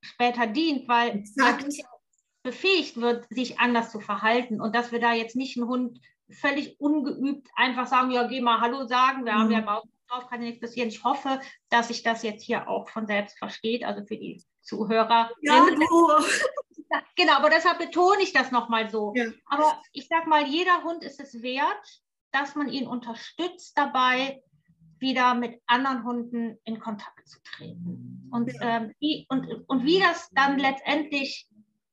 später dient, weil man befähigt wird, sich anders zu verhalten und dass wir da jetzt nicht einen Hund völlig ungeübt einfach sagen, ja, geh mal Hallo sagen, wir mhm. haben ja Bauch drauf kann ja nichts passieren. Ich hoffe, dass sich das jetzt hier auch von selbst versteht, also für die Zuhörer. Ja, du. Genau, aber deshalb betone ich das nochmal so. Ja. Aber ich sage mal, jeder Hund ist es wert, dass man ihn unterstützt dabei, wieder mit anderen Hunden in Kontakt zu treten. Und, ähm, wie, und, und wie das dann letztendlich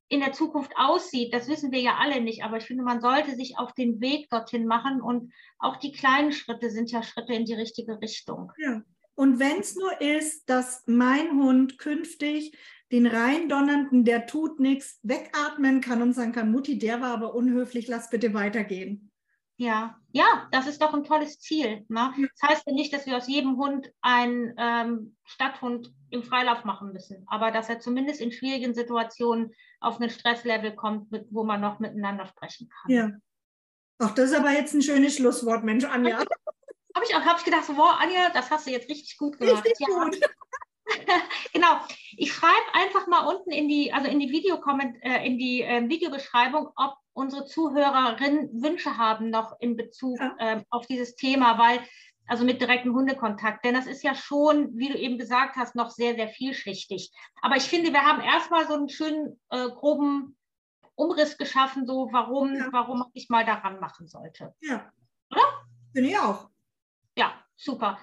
in der Zukunft aussieht, das wissen wir ja alle nicht, aber ich finde, man sollte sich auf den Weg dorthin machen und auch die kleinen Schritte sind ja Schritte in die richtige Richtung.
Ja. Und wenn es nur ist, dass mein Hund künftig den reindonnernden, der tut nichts, wegatmen kann und sagen kann, Mutti, der war aber unhöflich, lass bitte weitergehen.
Ja, ja, das ist doch ein tolles Ziel. Ne? Das heißt ja nicht, dass wir aus jedem Hund einen ähm, Stadthund im Freilauf machen müssen, aber dass er zumindest in schwierigen Situationen auf ein Stresslevel kommt, mit, wo man noch miteinander sprechen kann.
Ja. Ach, das ist aber jetzt ein schönes Schlusswort, Mensch, Anja.
Habe ich auch hab ich gedacht, wow, Anja, das hast du jetzt richtig gut gemacht. Richtig ja. gut. genau. Ich schreibe einfach mal unten in die, also in die Video äh, in die äh, Videobeschreibung, ob unsere Zuhörerinnen Wünsche haben noch in Bezug ja. äh, auf dieses Thema, weil also mit direktem Hundekontakt, denn das ist ja schon, wie du eben gesagt hast, noch sehr, sehr vielschichtig. Aber ich finde, wir haben erstmal so einen schönen äh, groben Umriss geschaffen, so warum, ja. warum ich mal daran machen sollte.
Ja. Oder? Finde ich auch.
Ja, super.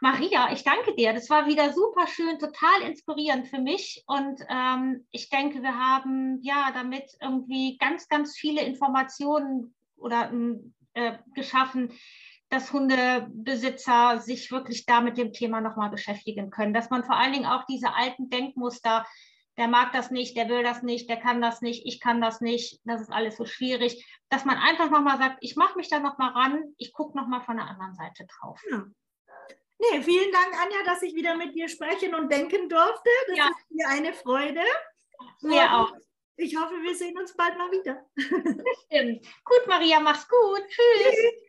Maria, ich danke dir. Das war wieder super schön, total inspirierend für mich. Und ähm, ich denke, wir haben ja damit irgendwie ganz, ganz viele Informationen oder äh, geschaffen, dass Hundebesitzer sich wirklich da mit dem Thema nochmal beschäftigen können. Dass man vor allen Dingen auch diese alten Denkmuster, der mag das nicht, der will das nicht, der kann das nicht, ich kann das nicht, das ist alles so schwierig, dass man einfach nochmal sagt, ich mache mich da nochmal ran, ich gucke nochmal von der anderen Seite drauf. Ja.
Nee, vielen Dank, Anja, dass ich wieder mit dir sprechen und denken durfte. Das ja. ist mir eine Freude.
Mir auch.
Ich hoffe, wir sehen uns bald mal wieder.
Stimmt. Gut, Maria, mach's gut. Tschüss. Tschüss.